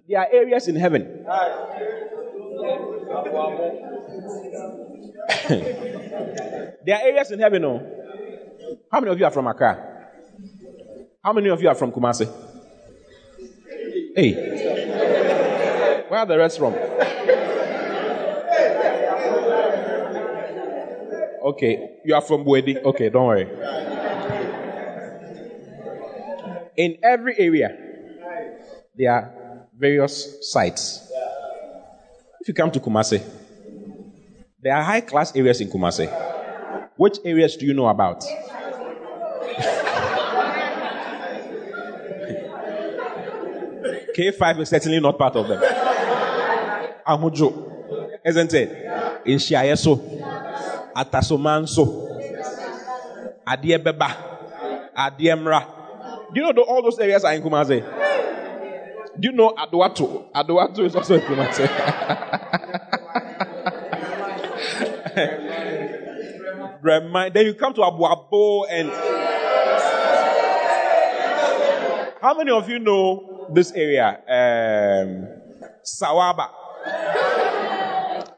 there are areas in heaven. there are areas in heaven. Oh, how many of you are from Accra? How many of you are from Kumasi? Hey, where are the rest from? Okay, you are from Wedi. Okay, don't worry. In every area, there are various sites. If you come to Kumasi, there are high class areas in Kumasi. Which areas do you know about? K5 is certainly not part of them. Amujo, isn't it? In Shiayeso atasomanso, adeɛ bɛba, adeɛ mmra. Do you know all those areas are in kumase Do you know Adowato? Adowato is also in kumase then you come to Aboabo and. How many of you know this area? Um, Sawaba.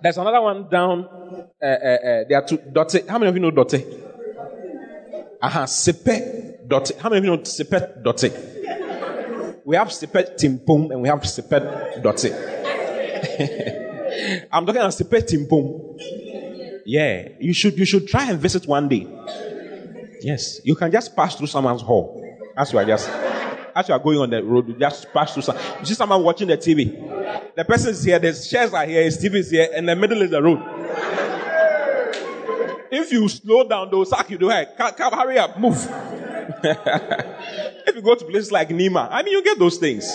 There's another one down uh, uh, uh, there are two. Dote. How many of you know Dote? Aha, uh-huh, Sepe Dote. How many of you know Sepe Dote? We have Sepe Timpum and we have Sepe Dote. I'm talking about Sepe Timpum. Yeah, you should you should try and visit one day. Yes, you can just pass through someone's hall as you are just as you are going on the road. You just pass through some. You see someone watching the TV. The person is here. The chairs are here. His TV is here, and the middle is the road. If you slow down, they'll sack you. They'll hurry up, move. if you go to places like Nima, I mean, you get those things.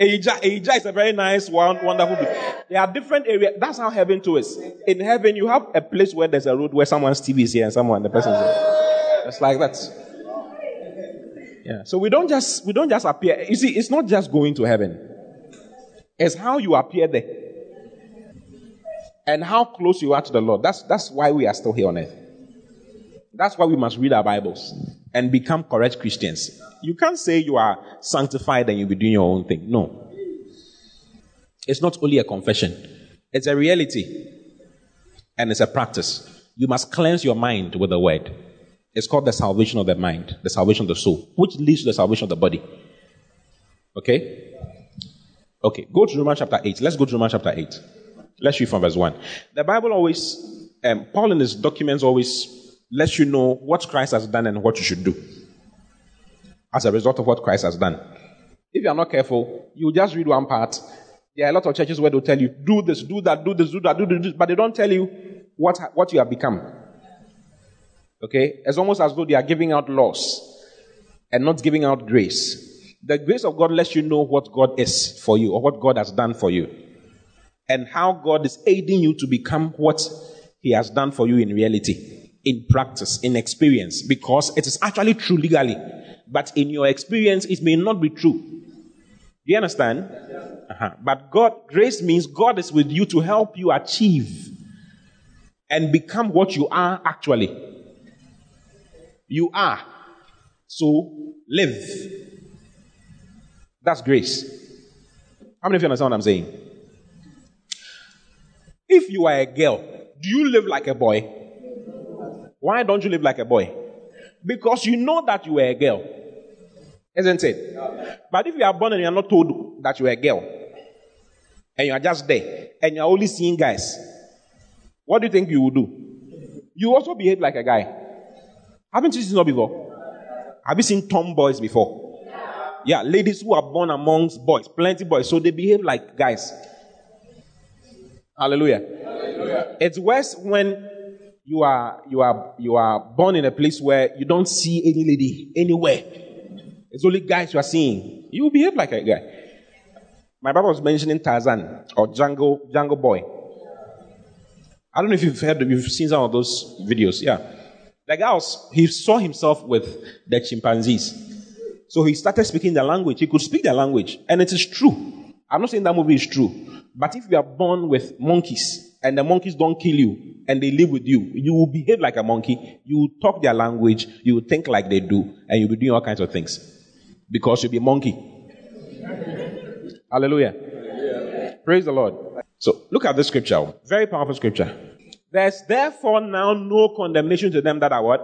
Eja is a very nice, wonderful. There are different areas. That's how heaven too is. In heaven, you have a place where there's a road where someone's TV is here and someone, the person's here. It's like that. Yeah. So we don't just we don't just appear. You see, it's not just going to heaven. It's how you appear there and how close you are to the Lord. That's, that's why we are still here on earth. That's why we must read our Bibles and become correct Christians. You can't say you are sanctified and you'll be doing your own thing. No. It's not only a confession, it's a reality and it's a practice. You must cleanse your mind with the word. It's called the salvation of the mind, the salvation of the soul, which leads to the salvation of the body. Okay? Okay, go to Romans chapter 8. Let's go to Romans chapter 8. Let's read from verse 1. The Bible always, um, Paul in his documents always lets you know what Christ has done and what you should do as a result of what Christ has done. If you are not careful, you just read one part. There are a lot of churches where they'll tell you, do this, do that, do this, do that, do this, but they don't tell you what, what you have become. Okay? It's almost as though they are giving out laws and not giving out grace. The grace of God lets you know what God is for you or what God has done for you and how God is aiding you to become what He has done for you in reality, in practice, in experience, because it is actually true legally. But in your experience, it may not be true. Do you understand? Uh-huh. But God, grace means God is with you to help you achieve and become what you are actually. You are. So live. That's grace. How many of you understand what I'm saying? If you are a girl, do you live like a boy? Why don't you live like a boy? Because you know that you are a girl. Isn't it? But if you are born and you are not told that you are a girl, and you are just there, and you are only seeing guys, what do you think you will do? You also behave like a guy. Haven't you seen that before? Have you seen tomboys before? Yeah, ladies who are born amongst boys, plenty boys, so they behave like guys. Hallelujah. It's worse when you are you are you are born in a place where you don't see any lady anywhere. It's only guys you are seeing. You will behave like a guy. My brother was mentioning Tarzan or Django Django Boy. I don't know if you've heard, you've seen some of those videos. Yeah, the guy was he saw himself with the chimpanzees, so he started speaking the language. He could speak the language, and it is true. I'm not saying that movie is true, but if you are born with monkeys and the monkeys don't kill you and they live with you, you will behave like a monkey. You will talk their language. You will think like they do, and you'll be doing all kinds of things because you'll be a monkey. Hallelujah. Praise the Lord. So look at this scripture. Very powerful scripture. There's therefore now no condemnation to them that are what?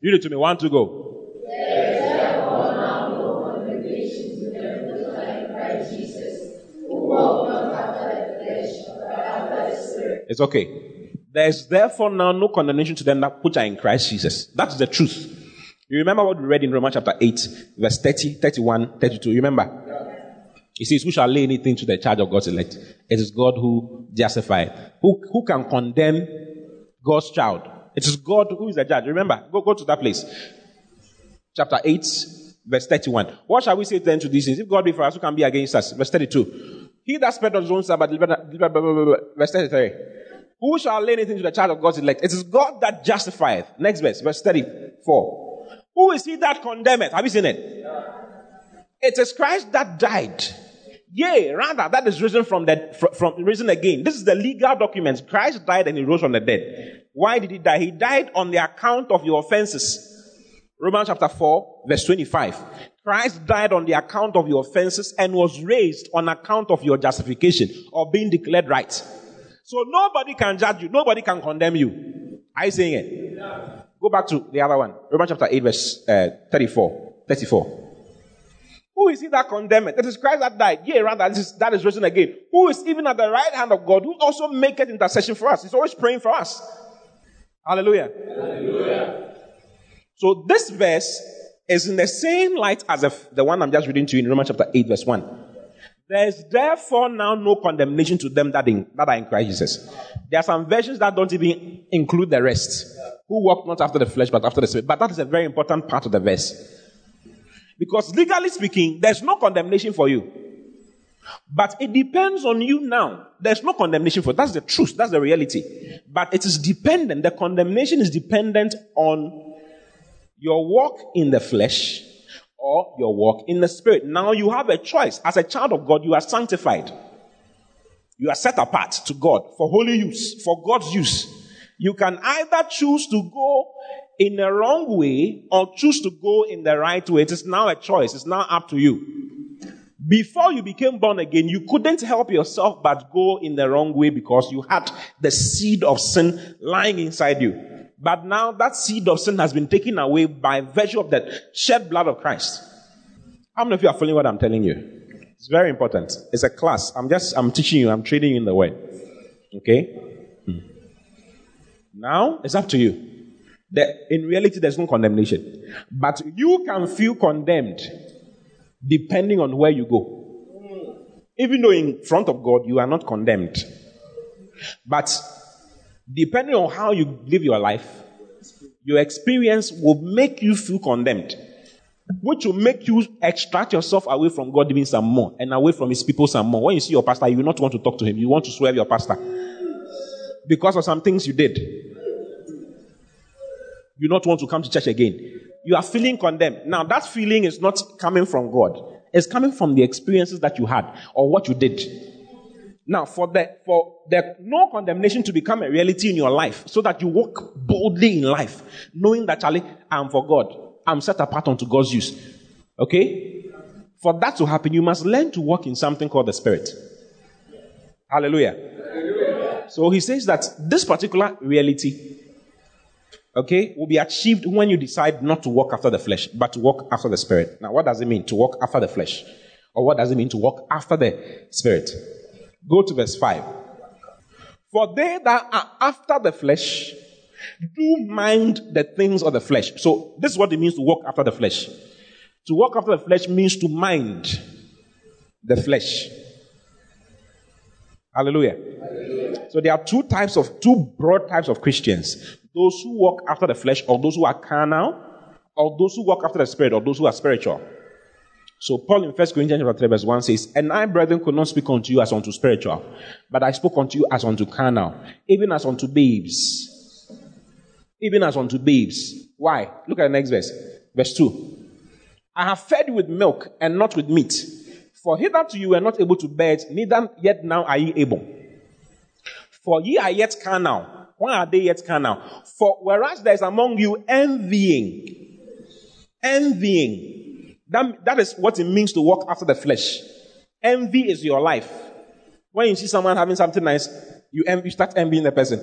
You read it to me. One to go. There is. It's okay. There's therefore now no condemnation to them that put are in Christ Jesus. That's the truth. You remember what we read in Romans chapter 8, verse 30, 31, 32. You remember? He says, Who shall lay anything to the charge of God's elect? It is God who justifies. Who, who can condemn God's child? It is God who is the judge. Remember, go, go to that place. Chapter 8, verse 31. What shall we say then to these things? If God be for us, who can be against us? Verse 32. He that spared on his own Sabbath, verse 33. Who shall lay anything to the charge of God's elect? It is God that justifieth. Next verse, verse 34. Who is he that condemneth? Have you seen it? It is Christ that died. Yea, rather, that is risen from the from, from risen again. This is the legal documents. Christ died and he rose from the dead. Why did he die? He died on the account of your offenses. Romans chapter 4, verse 25. Christ died on the account of your offenses and was raised on account of your justification or being declared right. So nobody can judge you. Nobody can condemn you. Are you saying it? Go back to the other one. Romans chapter 8, verse uh, 34. 34. Who is he that condemneth? It is Christ that died. Yea, rather, that is, that is risen again. Who is even at the right hand of God, who also maketh intercession for us. He's always praying for us. Hallelujah. Hallelujah. So this verse is in the same light as the, the one I'm just reading to you in Romans chapter 8, verse 1. There is therefore now no condemnation to them that, in, that are in Christ Jesus. There are some versions that don't even include the rest, who walk not after the flesh but after the spirit. But that is a very important part of the verse. Because legally speaking, there's no condemnation for you. But it depends on you now. There's no condemnation for that's the truth, that's the reality. But it is dependent, the condemnation is dependent on your walk in the flesh or your walk in the spirit. Now you have a choice. As a child of God, you are sanctified. You are set apart to God for holy use, for God's use. You can either choose to go in the wrong way or choose to go in the right way. It is now a choice. It's now up to you. Before you became born again, you couldn't help yourself but go in the wrong way because you had the seed of sin lying inside you. But now that seed of sin has been taken away by virtue of the shed blood of Christ. How many of you are following what I'm telling you? It's very important. It's a class. I'm just, I'm teaching you, I'm training you in the way. Okay? Hmm. Now, it's up to you. The, in reality, there's no condemnation. But you can feel condemned depending on where you go. Even though in front of God, you are not condemned. But depending on how you live your life, your experience will make you feel condemned, which will make you extract yourself away from God even some more and away from His people some more. When you see your pastor, you will not want to talk to him. You want to swear your pastor because of some things you did you not want to come to church again. You are feeling condemned. Now, that feeling is not coming from God. It's coming from the experiences that you had or what you did. Now, for the, for the no condemnation to become a reality in your life so that you walk boldly in life, knowing that, Charlie, I'm for God. I'm set apart unto God's use. Okay? For that to happen, you must learn to walk in something called the Spirit. Hallelujah. Hallelujah. So he says that this particular reality okay, will be achieved when you decide not to walk after the flesh, but to walk after the spirit. Now, what does it mean to walk after the flesh? Or what does it mean to walk after the spirit? Go to verse 5. For they that are after the flesh do mind the things of the flesh. So, this is what it means to walk after the flesh. To walk after the flesh means to mind the flesh. Hallelujah. So there are two types of, two broad types of Christians. Those who walk after the flesh, or those who are carnal, or those who walk after the spirit, or those who are spiritual. So Paul in 1 Corinthians chapter 3 verse 1 says, And I, brethren, could not speak unto you as unto spiritual, but I spoke unto you as unto carnal, even as unto babes. Even as unto babes. Why? Look at the next verse. Verse 2. I have fed you with milk and not with meat. For hitherto you were not able to bear it, neither yet now are ye able. For ye are yet carnal. Why are they yet carnal? For whereas there is among you envying, envying, that, that is what it means to walk after the flesh. Envy is your life. When you see someone having something nice, you, you start envying the person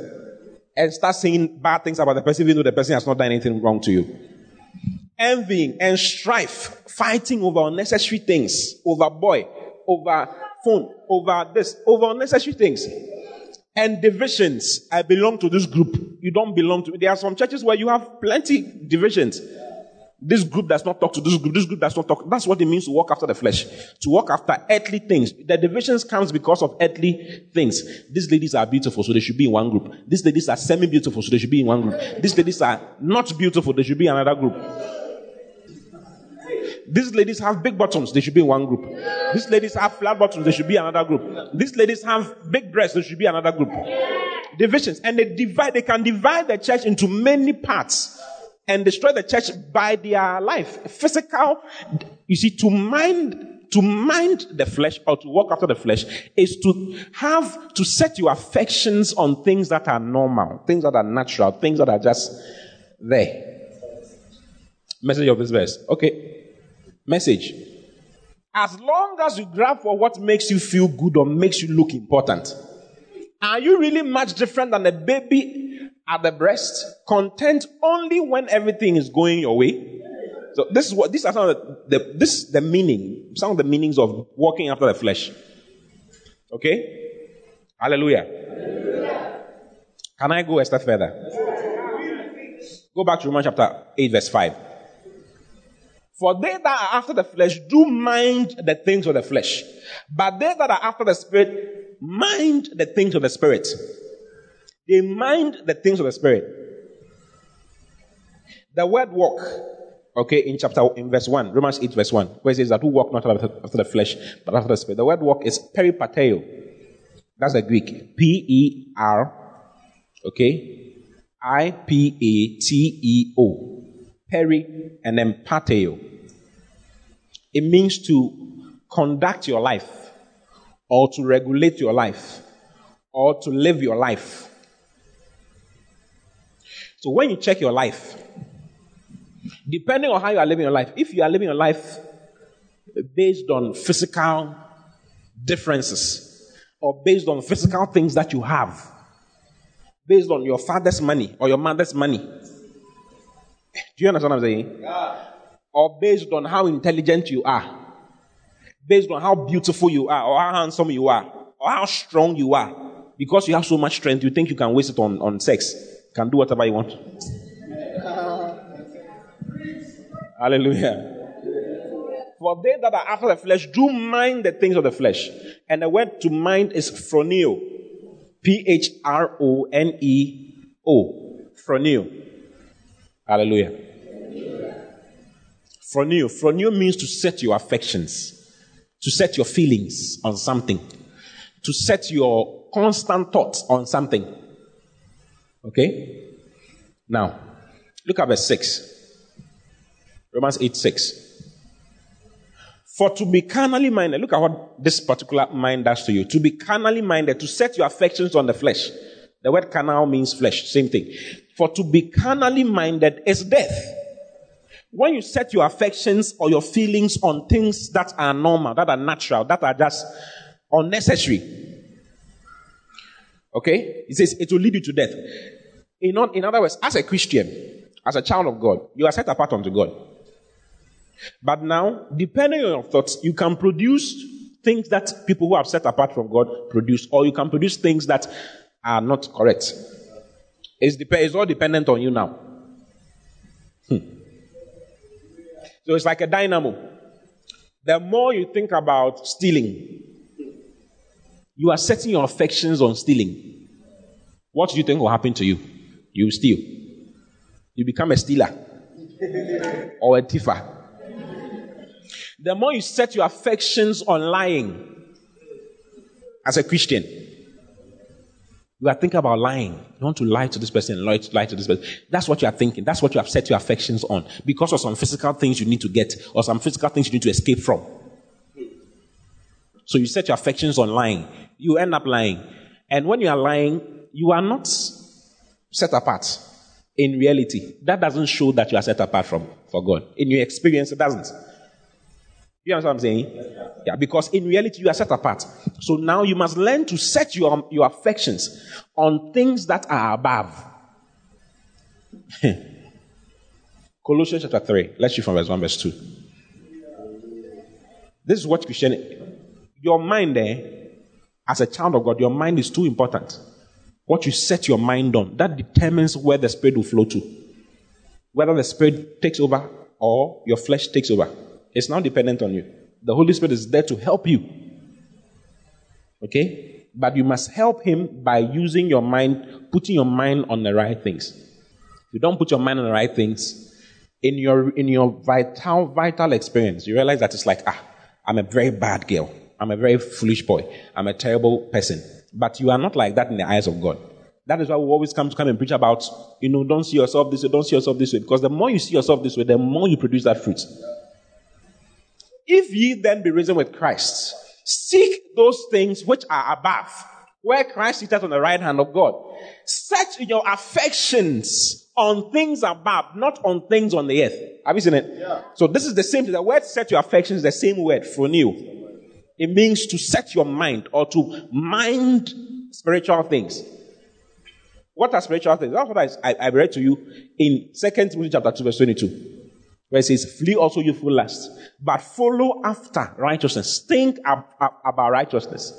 and start saying bad things about the person, even though the person has not done anything wrong to you. Envying and strife, fighting over unnecessary things, over boy, over phone, over this, over unnecessary things. And divisions. I belong to this group. You don't belong to. There are some churches where you have plenty divisions. This group does not talk to this group. This group does not talk. That's what it means to walk after the flesh. To walk after earthly things. The divisions comes because of earthly things. These ladies are beautiful, so they should be in one group. These ladies are semi-beautiful, so they should be in one group. These ladies are not beautiful, they should be in another group. These ladies have big bottoms, they should be in one group. These ladies have flat bottoms, they should be another group. These ladies have big breasts, they should be another group. Divisions. And they divide, they can divide the church into many parts and destroy the church by their life. Physical, you see, to mind to mind the flesh or to walk after the flesh is to have to set your affections on things that are normal, things that are natural, things that are just there. Message of this verse. Okay. Message. As long as you grab for what makes you feel good or makes you look important, are you really much different than a baby at the breast, content only when everything is going your way. So this is what these are some of the, the this is the meaning, some of the meanings of walking after the flesh. Okay? Hallelujah. Hallelujah. Can I go a step further? Go back to Romans chapter 8, verse 5. For they that are after the flesh do mind the things of the flesh, but they that are after the spirit mind the things of the spirit. They mind the things of the Spirit. The word walk, okay, in chapter, in verse 1, Romans 8, verse 1, where it says that who walk not after the flesh, but after the Spirit. The word walk is peripateo. That's the Greek. P E R, okay, I P A T E O. Peri and then. It means to conduct your life, or to regulate your life, or to live your life. So when you check your life, depending on how you are living your life, if you are living your life based on physical differences or based on physical things that you have, based on your father's money or your mother's money, do you understand what I'm saying? Yeah. Or based on how intelligent you are, based on how beautiful you are, or how handsome you are, or how strong you are, because you have so much strength, you think you can waste it on, on sex can do whatever you want. Hallelujah. For they that are after the flesh do mind the things of the flesh. And the word to mind is phroneo. P H R O N E O. Phroneo. Hallelujah. Phroneo. Phroneo means to set your affections, to set your feelings on something, to set your constant thoughts on something. Okay? Now, look at verse 6. Romans 8 6. For to be carnally minded, look at what this particular mind does to you. To be carnally minded, to set your affections on the flesh. The word carnal means flesh, same thing. For to be carnally minded is death. When you set your affections or your feelings on things that are normal, that are natural, that are just unnecessary, Okay? He says it will lead you to death. In, in other words, as a Christian, as a child of God, you are set apart unto God. But now, depending on your thoughts, you can produce things that people who are set apart from God produce, or you can produce things that are not correct. It's, dep- it's all dependent on you now. Hmm. So it's like a dynamo. The more you think about stealing, you are setting your affections on stealing. What do you think will happen to you? You steal. You become a stealer or a tiffer. The more you set your affections on lying as a Christian, you are thinking about lying. You want to lie to this person, lie to, lie to this person. That's what you are thinking. That's what you have set your affections on because of some physical things you need to get or some physical things you need to escape from. So you set your affections on lying. You end up lying. And when you are lying, you are not set apart. In reality, that doesn't show that you are set apart from for God. In your experience, it doesn't. You understand what I'm saying? Yeah, because in reality, you are set apart. So now you must learn to set your, your affections on things that are above. Colossians chapter 3. Let's read from verse 1, verse 2. This is what Christian your mind there, eh, as a child of God, your mind is too important. What you set your mind on, that determines where the Spirit will flow to. Whether the Spirit takes over or your flesh takes over. It's not dependent on you. The Holy Spirit is there to help you. Okay? But you must help Him by using your mind, putting your mind on the right things. If you don't put your mind on the right things, in your in your vital vital experience, you realize that it's like, ah, I'm a very bad girl. I'm a very foolish boy. I'm a terrible person. But you are not like that in the eyes of God. That is why we always come to come and preach about, you know, don't see yourself this way, don't see yourself this way. Because the more you see yourself this way, the more you produce that fruit. If ye then be risen with Christ, seek those things which are above, where Christ is on the right hand of God. Set your affections on things above, not on things on the earth. Have you seen it? Yeah. So this is the same thing. The word set your affections is the same word phroneo. It means to set your mind or to mind spiritual things. What are spiritual things? That's what I, I, I read to you in Second Timothy chapter 2, verse 22. Where it says, Flee also youthful lust, but follow after righteousness. Think ab- ab- about righteousness.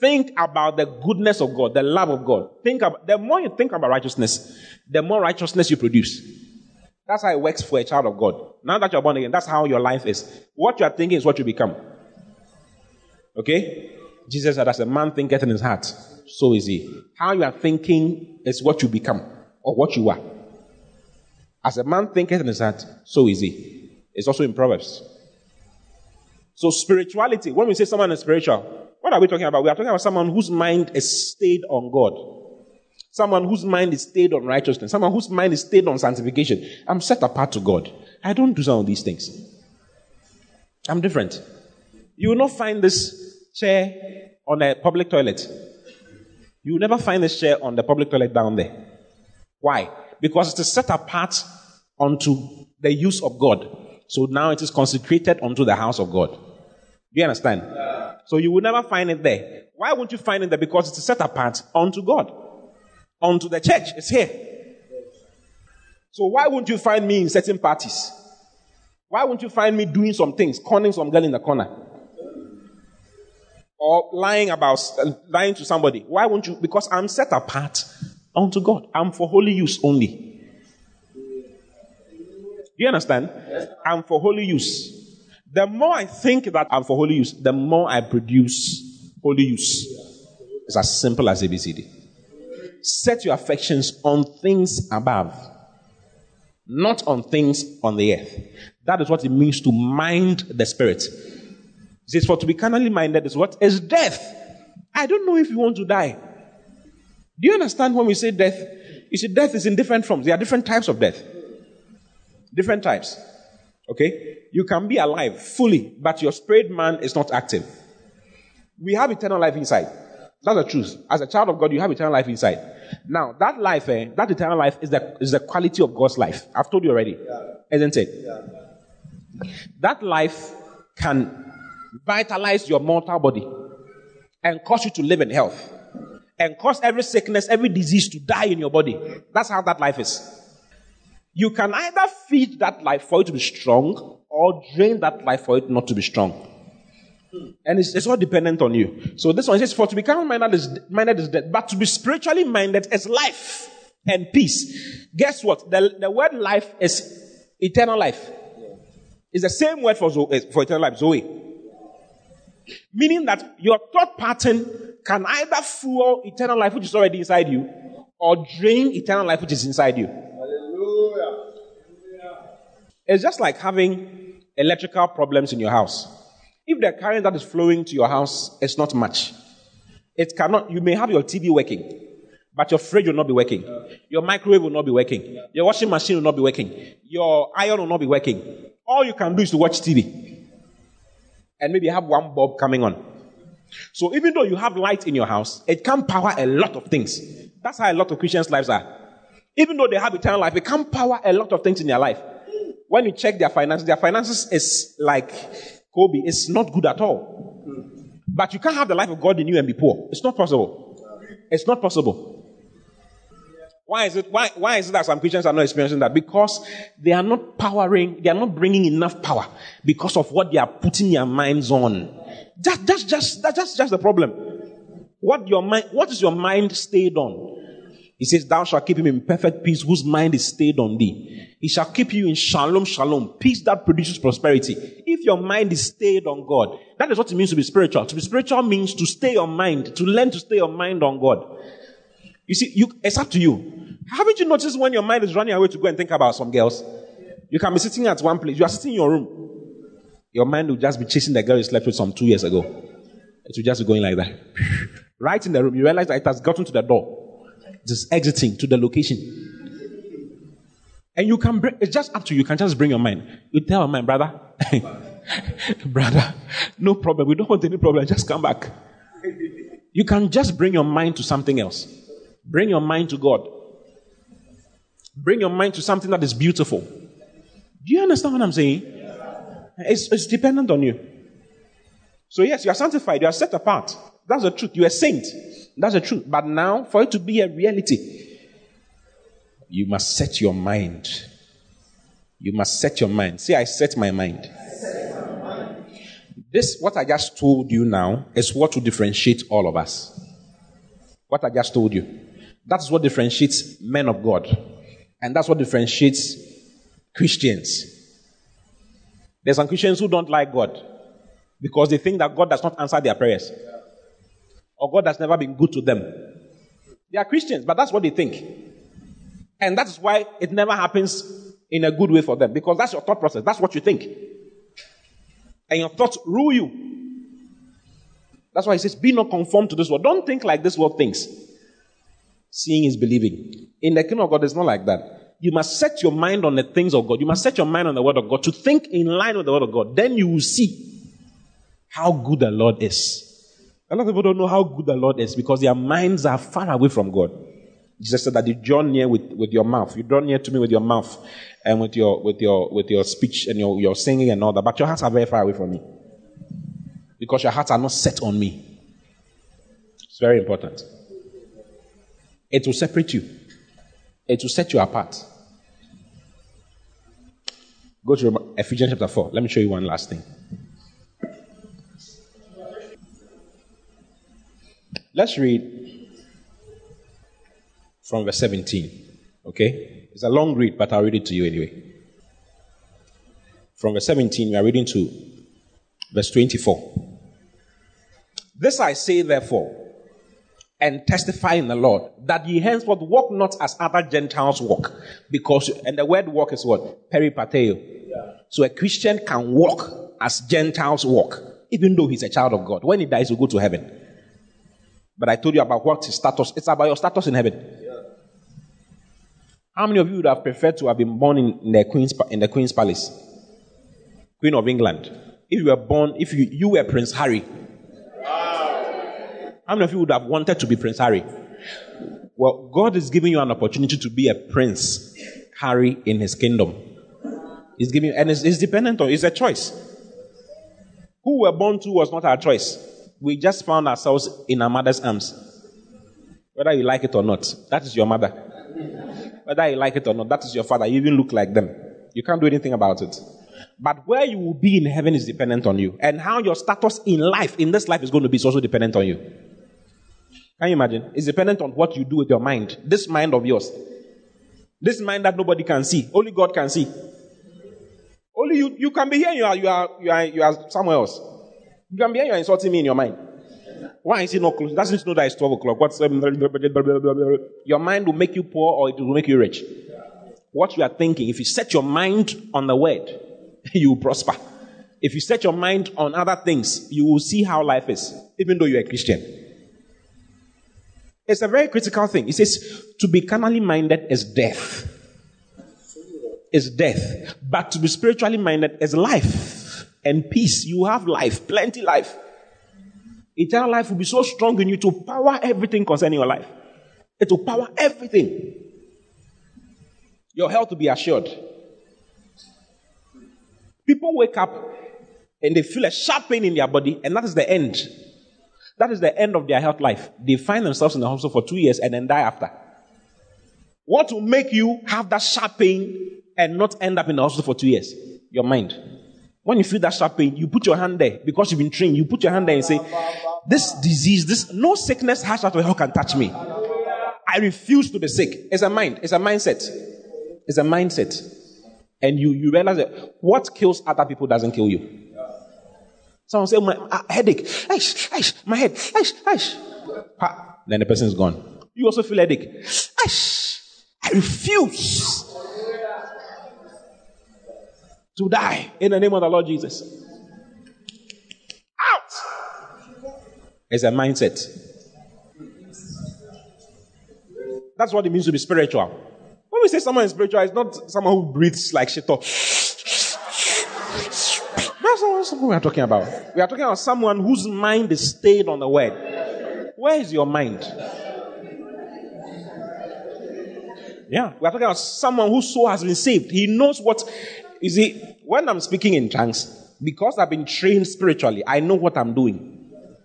Think about the goodness of God, the love of God. Think about the more you think about righteousness, the more righteousness you produce. That's how it works for a child of God. Now that you're born again, that's how your life is. What you are thinking is what you become. Okay? Jesus said, As a man thinketh in his heart, so is he. How you are thinking is what you become or what you are. As a man thinketh in his heart, so is he. It's also in Proverbs. So, spirituality, when we say someone is spiritual, what are we talking about? We are talking about someone whose mind is stayed on God. Someone whose mind is stayed on righteousness. Someone whose mind is stayed on sanctification. I'm set apart to God. I don't do some of these things. I'm different. You will not find this chair on a public toilet. You will never find this chair on the public toilet down there. Why? Because it is set apart unto the use of God. So now it is consecrated unto the house of God. Do you understand? Yeah. So you will never find it there. Why won't you find it there? Because it is set apart unto God, unto the church. It's here. So why won't you find me in certain parties? Why won't you find me doing some things, conning some girl in the corner? Or lying about, lying to somebody? Why won't you? Because I'm set apart unto God. I'm for holy use only. Do you understand? I'm for holy use. The more I think that I'm for holy use, the more I produce holy use. It's as simple as ABCD. Set your affections on things above, not on things on the earth. That is what it means to mind the spirit. It says, For to be carnally minded is what? Is death. I don't know if you want to die. Do you understand when we say death? You see, death is in different forms. There are different types of death. Different types. Okay? You can be alive fully, but your spirit man is not active. We have eternal life inside. That's the truth. As a child of God, you have eternal life inside. Now, that life, eh, that eternal life is the, is the quality of God's life. I've told you already. Yeah. Isn't it? Yeah. That life can vitalize your mortal body and cause you to live in health and cause every sickness, every disease to die in your body. That's how that life is. You can either feed that life for it to be strong or drain that life for it not to be strong. And it's, it's all dependent on you. So this one says, for to become minded is, minded is death, but to be spiritually minded is life and peace. Guess what? The, the word life is eternal life. It's the same word for, eh, for eternal life, Zoe. Meaning that your thought pattern can either fuel eternal life, which is already inside you, or drain eternal life, which is inside you. Hallelujah. It's just like having electrical problems in your house. If the current that is flowing to your house is not much, it cannot, you may have your TV working, but your fridge will not be working. Your microwave will not be working. Your washing machine will not be working. Your iron will not be working. All you can do is to watch TV. And maybe have one bulb coming on. So even though you have light in your house, it can power a lot of things. That's how a lot of Christians' lives are. Even though they have eternal life, it can power a lot of things in their life. When you check their finances, their finances is like Kobe. It's not good at all. But you can't have the life of God in you and be poor. It's not possible. It's not possible. Why is it? Why, why is it that some Christians are not experiencing that? Because they are not powering, they are not bringing enough power because of what they are putting their minds on. That, that's just, that's just, just the problem. What your mind, what is your mind stayed on? He says, Thou shalt keep him in perfect peace whose mind is stayed on thee. He shall keep you in shalom, shalom, peace that produces prosperity. If your mind is stayed on God, that is what it means to be spiritual. To be spiritual means to stay your mind, to learn to stay your mind on God. You see, you, it's up to you. Haven't you noticed when your mind is running away to go and think about some girls? You can be sitting at one place, you are sitting in your room. Your mind will just be chasing the girl you slept with some two years ago. It will just be going like that. Right in the room, you realize that it has gotten to the door. Just exiting to the location. And you can bring, it's just up to you. You can just bring your mind. You tell your mind, brother, brother, no problem. We don't want any problem. Just come back. You can just bring your mind to something else. Bring your mind to God. Bring your mind to something that is beautiful. Do you understand what I'm saying? It's, it's dependent on you. So, yes, you are sanctified, you are set apart. That's the truth. You are a saint. That's the truth. But now, for it to be a reality, you must set your mind. You must set your mind. See, I set my mind. This, what I just told you now, is what will differentiate all of us. What I just told you. That's what differentiates men of God. And that's what differentiates Christians. There's some Christians who don't like God because they think that God does not answer their prayers or God has never been good to them. They are Christians, but that's what they think. And that's why it never happens in a good way for them because that's your thought process. That's what you think. And your thoughts rule you. That's why he says, Be not conformed to this world. Don't think like this world thinks. Seeing is believing. In the kingdom of God, it's not like that. You must set your mind on the things of God. You must set your mind on the word of God to think in line with the word of God. Then you will see how good the Lord is. A lot of people don't know how good the Lord is because their minds are far away from God. Jesus said that you draw near with, with your mouth. You draw near to me with your mouth and with your with your with your speech and your, your singing and all that. But your hearts are very far away from me. Because your hearts are not set on me. It's very important. It will separate you. It will set you apart. Go to Ephesians chapter 4. Let me show you one last thing. Let's read from verse 17. Okay? It's a long read, but I'll read it to you anyway. From verse 17, we are reading to verse 24. This I say, therefore, and testify in the Lord that ye henceforth walk not as other Gentiles walk. Because, and the word walk is what? Peripateo. Yeah. So a Christian can walk as Gentiles walk, even though he's a child of God. When he dies, he'll go to heaven. But I told you about what his status. It's about your status in heaven. Yeah. How many of you would have preferred to have been born in, the Queen's in the Queen's Palace? Queen of England. If you were born, if you, you were Prince Harry, how many of you would have wanted to be Prince Harry? Well, God is giving you an opportunity to be a Prince Harry in his kingdom. He's giving, and it's, it's dependent on, it's a choice. Who we're born to was not our choice. We just found ourselves in our mother's arms. Whether you like it or not, that is your mother. Whether you like it or not, that is your father. You even look like them. You can't do anything about it. But where you will be in heaven is dependent on you. And how your status in life, in this life, is going to be is also dependent on you. Can you imagine? It's dependent on what you do with your mind. This mind of yours. This mind that nobody can see. Only God can see. Only you, you can be here you are, you are, you are, you are somewhere else. You can be here, you're insulting me in your mind. Why is it not close? Doesn't know that it's 12 o'clock. What's your mind will make you poor or it will make you rich. What you are thinking, if you set your mind on the word, you will prosper. If you set your mind on other things, you will see how life is, even though you're a Christian. It's a very critical thing. It says, to be carnally minded is death. Is death. But to be spiritually minded is life and peace. You have life, plenty life. Eternal life will be so strong in you to power everything concerning your life. It will power everything. Your health will be assured. People wake up and they feel a sharp pain in their body, and that is the end. That is the end of their health life. They find themselves in the hospital for two years and then die after. What will make you have that sharp pain and not end up in the hospital for two years? Your mind. When you feel that sharp pain, you put your hand there because you've been trained. You put your hand there and say, This disease, this no sickness has that hell can touch me. I refuse to be sick. It's a mind, it's a mindset. It's a mindset. And you, you realize that what kills other people doesn't kill you. Someone say, my uh, headache. Aish, aish, my head. Aish. Pa. Then the person is gone. You also feel headache. Aish. I refuse to die in the name of the Lord Jesus. Out. It's a mindset. That's what it means to be spiritual. When we say someone is spiritual, it's not someone who breathes like shit that's not we are talking about. We are talking about someone whose mind is stayed on the word. Where is your mind? Yeah, we are talking about someone whose soul has been saved. He knows what. You see, when I'm speaking in tongues, because I've been trained spiritually, I know what I'm doing.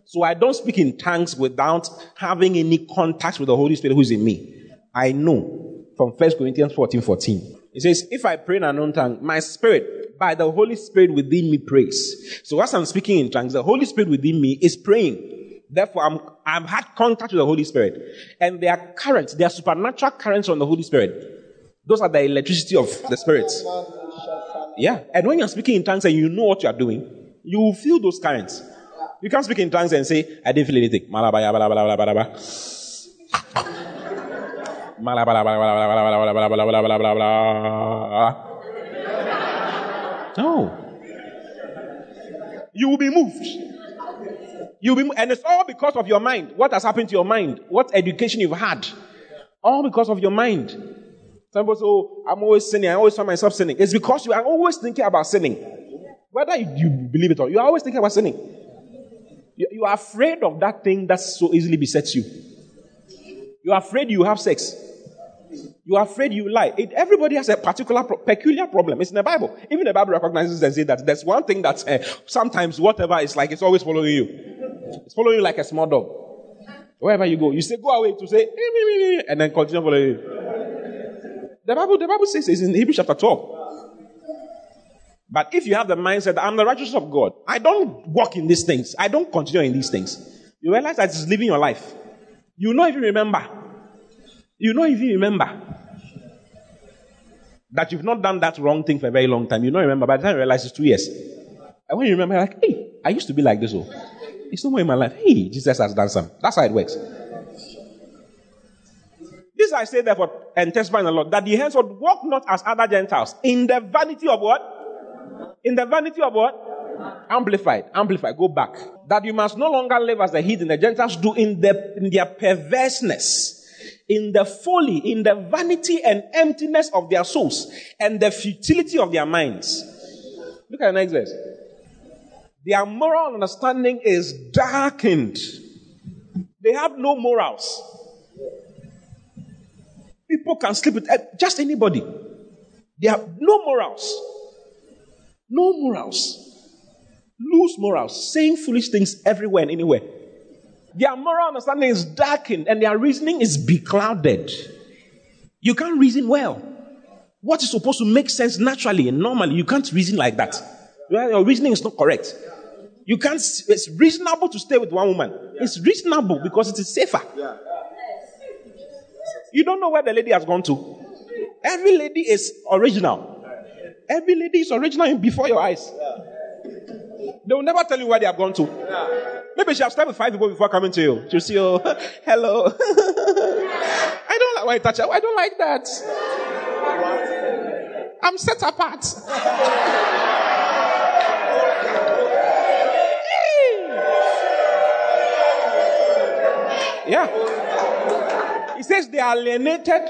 So I don't speak in tongues without having any contact with the Holy Spirit who's in me. I know from 1 Corinthians 14 14. It says, If I pray in an unknown tongue, my spirit by the Holy Spirit within me prays. So as I'm speaking in tongues, the Holy Spirit within me is praying. Therefore, I'm, I've had contact with the Holy Spirit. And there are currents, there are supernatural currents from the Holy Spirit. Those are the electricity of the Spirit. Yeah. And when you're speaking in tongues and you know what you're doing, you will feel those currents. You can't speak in tongues and say, I didn't feel anything. No. You will be moved. You'll be, and it's all because of your mind. What has happened to your mind? What education you've had? All because of your mind. Some people say, oh, I'm always sinning. I always find myself sinning. It's because you are always thinking about sinning. Whether you believe it or you are always thinking about sinning. You, you are afraid of that thing that so easily besets you. You are afraid you have sex. You are afraid you lie. It, everybody has a particular, peculiar problem. It's in the Bible. Even the Bible recognizes and says that there's one thing that uh, sometimes whatever is like, it's always following you. It's following you like a small dog. Wherever you go, you say, go away to say, and then continue following you. The Bible, the Bible says it's in Hebrews chapter 12. But if you have the mindset that I'm the righteousness of God, I don't walk in these things, I don't continue in these things, you realize that it's living your life. You know if you remember you know, if you remember that you've not done that wrong thing for a very long time, you don't remember. By the time you realize it's two years. And when you remember, like, hey, I used to be like this. Oh, it's more in my life. Hey, Jesus has done some. That's how it works. This I say therefore and testify in the Lord that the henceforth walk not as other Gentiles in the vanity of what? In the vanity of what? Amplified. Amplified. Go back. That you must no longer live as the heathen, the Gentiles do in, the, in their perverseness in the folly, in the vanity and emptiness of their souls, and the futility of their minds. Look at the next verse. Their moral understanding is darkened. They have no morals. People can sleep with just anybody. They have no morals. No morals. Lose morals. Saying foolish things everywhere and anywhere. Their moral understanding is darkened and their reasoning is beclouded. You can't reason well. What is supposed to make sense naturally and normally, you can't reason like that. Your reasoning is not correct. You can't, it's reasonable to stay with one woman. It's reasonable because it is safer. You don't know where the lady has gone to. Every lady is original. Every lady is original before your eyes. They will never tell you where they have gone to. Maybe she has slept with five people before coming to you. She'll see you, oh, hello. I don't like why you touch her. I don't like that. I'm set apart. yeah. He says they are alienated,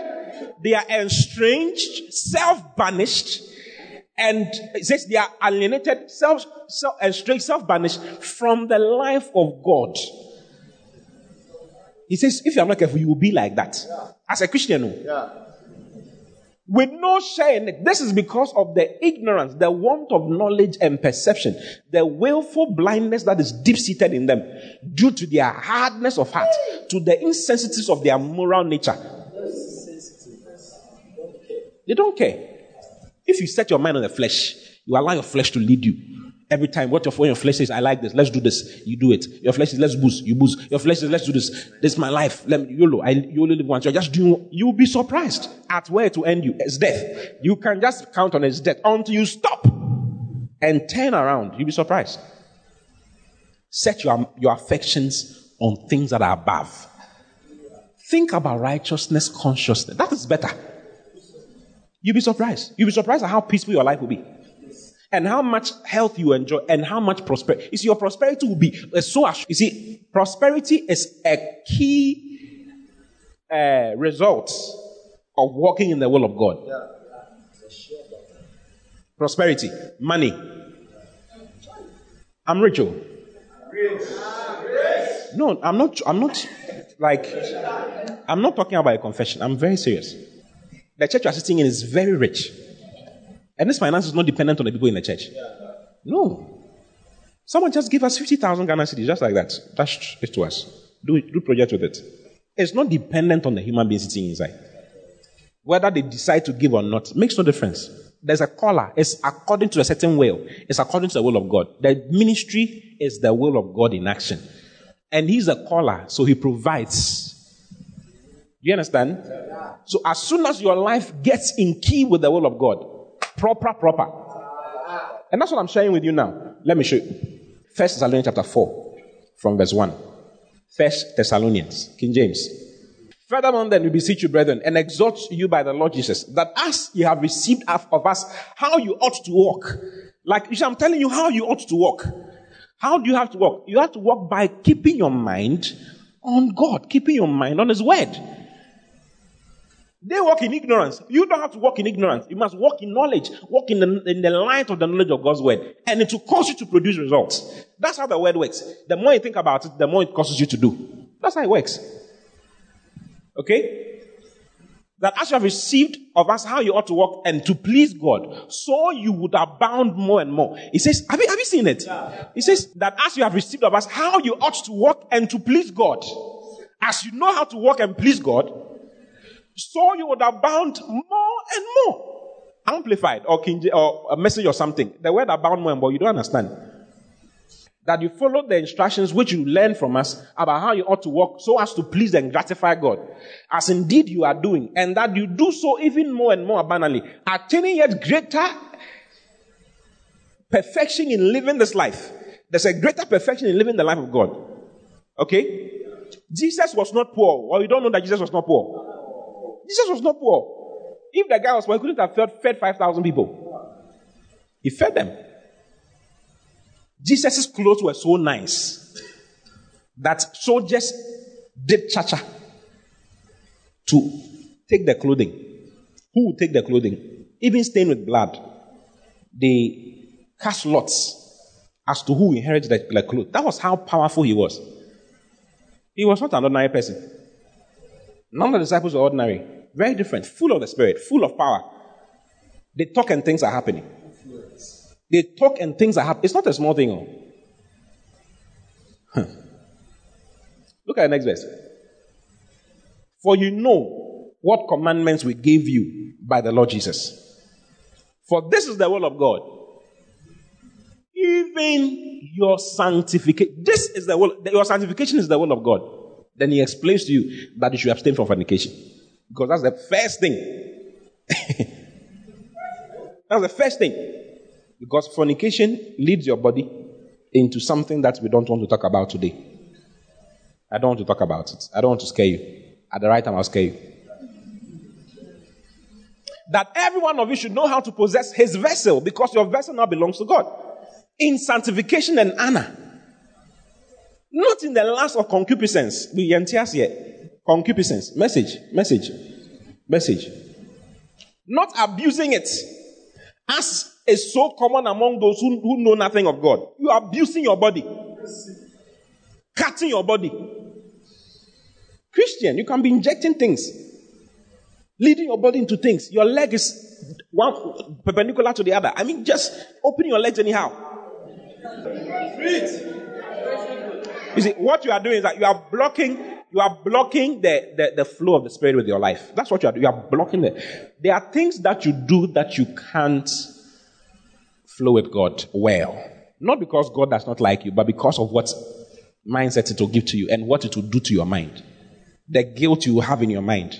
they are estranged, self banished, and it says they are alienated, self, self estranged, uh, self banished from the life of God. He says, if you are not careful, you will be like that. As a Christian, yeah. with no share in it. This is because of the ignorance, the want of knowledge and perception, the willful blindness that is deep seated in them due to their hardness of heart, to the insensitiveness of their moral nature. They don't care. If you set your mind on the flesh, you allow your flesh to lead you. Every time, what your, your flesh says, I like this, let's do this, you do it. Your flesh says, let's boost, you boost. Your flesh says, let's do this, this is my life, let me, YOLO, I, you only live once. You're just doing, you'll be surprised at where to end you. It's death. You can just count on its death until you stop and turn around. You'll be surprised. Set your, your affections on things that are above. Think about righteousness, consciousness. That is better. You'll be surprised. You'll be surprised at how peaceful your life will be. And how much health you enjoy and how much prosperity. You see, your prosperity will be uh, so. You see, prosperity is a key uh, result of walking in the will of God. Prosperity, money. I'm rich. Oh. No, I'm not. I'm not like. I'm not talking about a confession. I'm very serious. The church you're sitting in is very rich. And this finance is not dependent on the people in the church. No. Someone just give us 50,000 Ghana cedis, just like that. Dash it to us. Do, do project with it. It's not dependent on the human being sitting inside. Whether they decide to give or not makes no difference. There's a caller. It's according to a certain will. It's according to the will of God. The ministry is the will of God in action. And he's a caller, so he provides. Do you understand? So as soon as your life gets in key with the will of God, proper, proper. And that's what I'm sharing with you now. Let me show you. First Thessalonians chapter 4, from verse 1. First Thessalonians, King James. Furthermore, then we beseech you, brethren, and exhort you by the Lord Jesus, that as you have received of us how you ought to walk, like I'm telling you how you ought to walk. How do you have to walk? You have to walk by keeping your mind on God, keeping your mind on His Word. They walk in ignorance. You don't have to walk in ignorance. You must walk in knowledge, walk in the, in the light of the knowledge of God's word. And it will cause you to produce results. That's how the word works. The more you think about it, the more it causes you to do. That's how it works. Okay? That as you have received of us how you ought to walk and to please God, so you would abound more and more. He says, have you, have you seen it? He says that as you have received of us how you ought to walk and to please God, as you know how to walk and please God, so you would abound more and more. Amplified or, King, or a message or something. The word abound more and more, you don't understand. That you follow the instructions which you learn from us about how you ought to walk so as to please and gratify God, as indeed you are doing, and that you do so even more and more abundantly, attaining yet greater perfection in living this life. There's a greater perfection in living the life of God. Okay? Jesus was not poor, or you don't know that Jesus was not poor. Jesus was not poor. If the guy was poor, he couldn't have fed, fed 5,000 people. He fed them. Jesus' clothes were so nice that soldiers did cha-cha to take the clothing. Who would take the clothing? Even stained with blood. They cast lots as to who inherited the, the clothes. That was how powerful he was. He was not an ordinary person. None of the disciples were ordinary. Very different. Full of the Spirit, full of power. They talk and things are happening. They talk and things are happening. It's not a small thing. Oh. Huh. Look at the next verse. For you know what commandments we gave you by the Lord Jesus. For this is the will of God. Even your sanctification. This is the will. Your sanctification is the will of God. Then he explains to you that you should abstain from fornication. Because that's the first thing. that's the first thing. Because fornication leads your body into something that we don't want to talk about today. I don't want to talk about it. I don't want to scare you. At the right time, I'll scare you. That every one of you should know how to possess his vessel because your vessel now belongs to God. In sanctification and honor. Not in the lust of concupiscence. We here. Concupiscence. Message. Message. Message. Not abusing it as is so common among those who, who know nothing of God. You are abusing your body, cutting your body. Christian, you can be injecting things, leading your body into things. Your leg is one perpendicular to the other. I mean, just open your legs anyhow. You see, what you are doing is that you are blocking, you are blocking the, the, the flow of the spirit with your life. That's what you are doing. You are blocking it. There are things that you do that you can't flow with God well. Not because God does not like you, but because of what mindset it will give to you and what it will do to your mind. The guilt you have in your mind.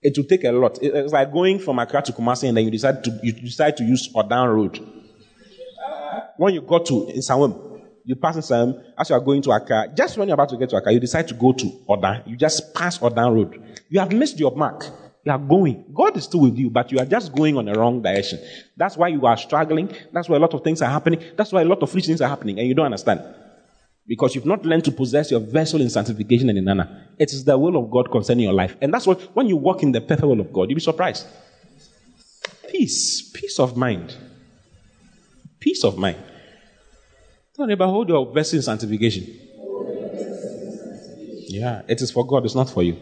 It will take a lot. It's like going from Accra to Kumasi and then you decide to, you decide to use Odan Road. When you go to Nsawam, you pass Sam, as you are going to Accra, just when you're about to get to Accra, you decide to go to Odan. You just pass Odan Road. You have missed your mark. You are going. God is still with you, but you are just going on the wrong direction. That's why you are struggling. That's why a lot of things are happening. That's why a lot of foolish things are happening, and you don't understand. Because you've not learned to possess your vessel in sanctification and in honor. It is the will of God concerning your life. And that's what, when you walk in the perfect will of God, you'll be surprised. Peace. Peace of mind. Peace of mind. Tell neighbor, hold your in sanctification. Yeah, it is for God, it's not for you.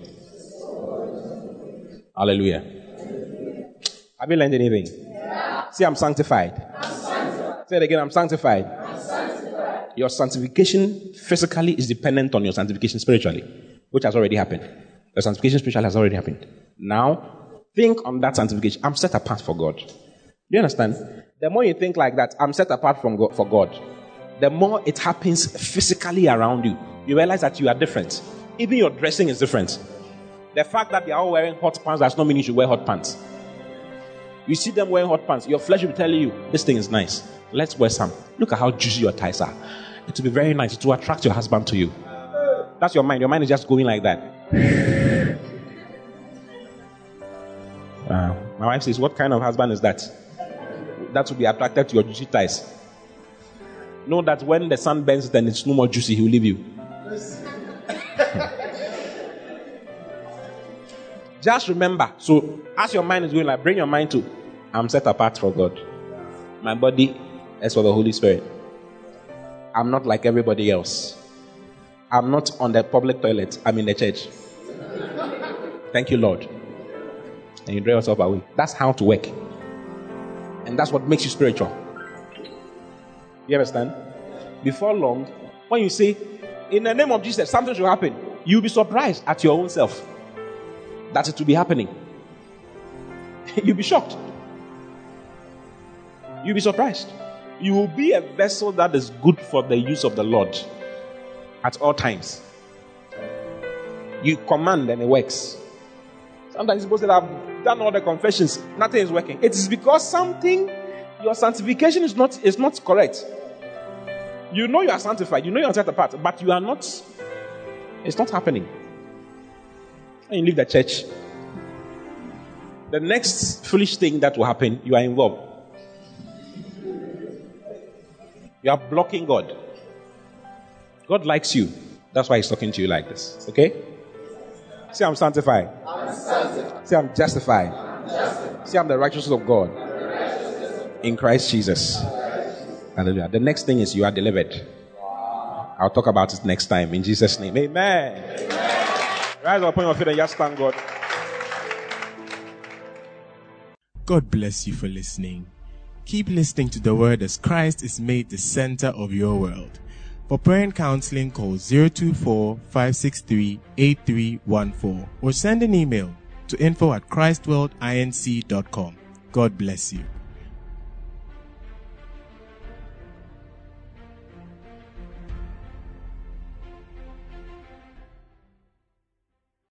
Hallelujah. Have you learned anything? Yeah. See, I'm sanctified. I'm sanctified. Say it again, I'm sanctified. I'm sanctified. Your sanctification physically is dependent on your sanctification spiritually, which has already happened. Your sanctification spiritually has already happened. Now, think on that sanctification. I'm set apart for God. Do you understand? The more you think like that, I'm set apart from God, for God, the more it happens physically around you. You realize that you are different. Even your dressing is different. The fact that they are all wearing hot pants does not mean you should wear hot pants. You see them wearing hot pants, your flesh will be telling you, this thing is nice. Let's wear some. Look at how juicy your thighs are. It will be very nice. It will attract your husband to you. That's your mind. Your mind is just going like that. Uh, my wife says, What kind of husband is that? That will be attracted to your juicy thighs. Know that when the sun bends, then it's no more juicy, he will leave you. Just remember. So, as your mind is going, like, bring your mind to, I'm set apart for God. My body is for the Holy Spirit. I'm not like everybody else. I'm not on the public toilet. I'm in the church. Thank you, Lord. And you draw yourself away. That's how to work. And that's what makes you spiritual. You understand? Before long, when you say, in the name of Jesus, something should happen, you'll be surprised at your own self that it will be happening. You'll be shocked. You'll be surprised. You will be a vessel that is good for the use of the Lord at all times. You command and it works. Sometimes supposed to have done all the confessions, nothing is working. It is because something, your sanctification is not, is not correct. You know you are sanctified, you know you are set apart, but you are not, it's not happening. And you leave the church, the next foolish thing that will happen, you are involved. You are blocking God. God likes you. That's why He's talking to you like this. Okay? Say, I'm sanctified. I'm sanctified. Say, I'm justified. I'm justified. Say, I'm the righteousness of God. In Christ Jesus. Hallelujah. The next thing is you are delivered. I'll talk about it next time. In Jesus' name. Amen. Amen. Rise up your feet and just thank God. God bless you for listening. Keep listening to the word as Christ is made the center of your world. For prayer and counseling, call 024 563 8314 or send an email to info at christworldinc.com. God bless you.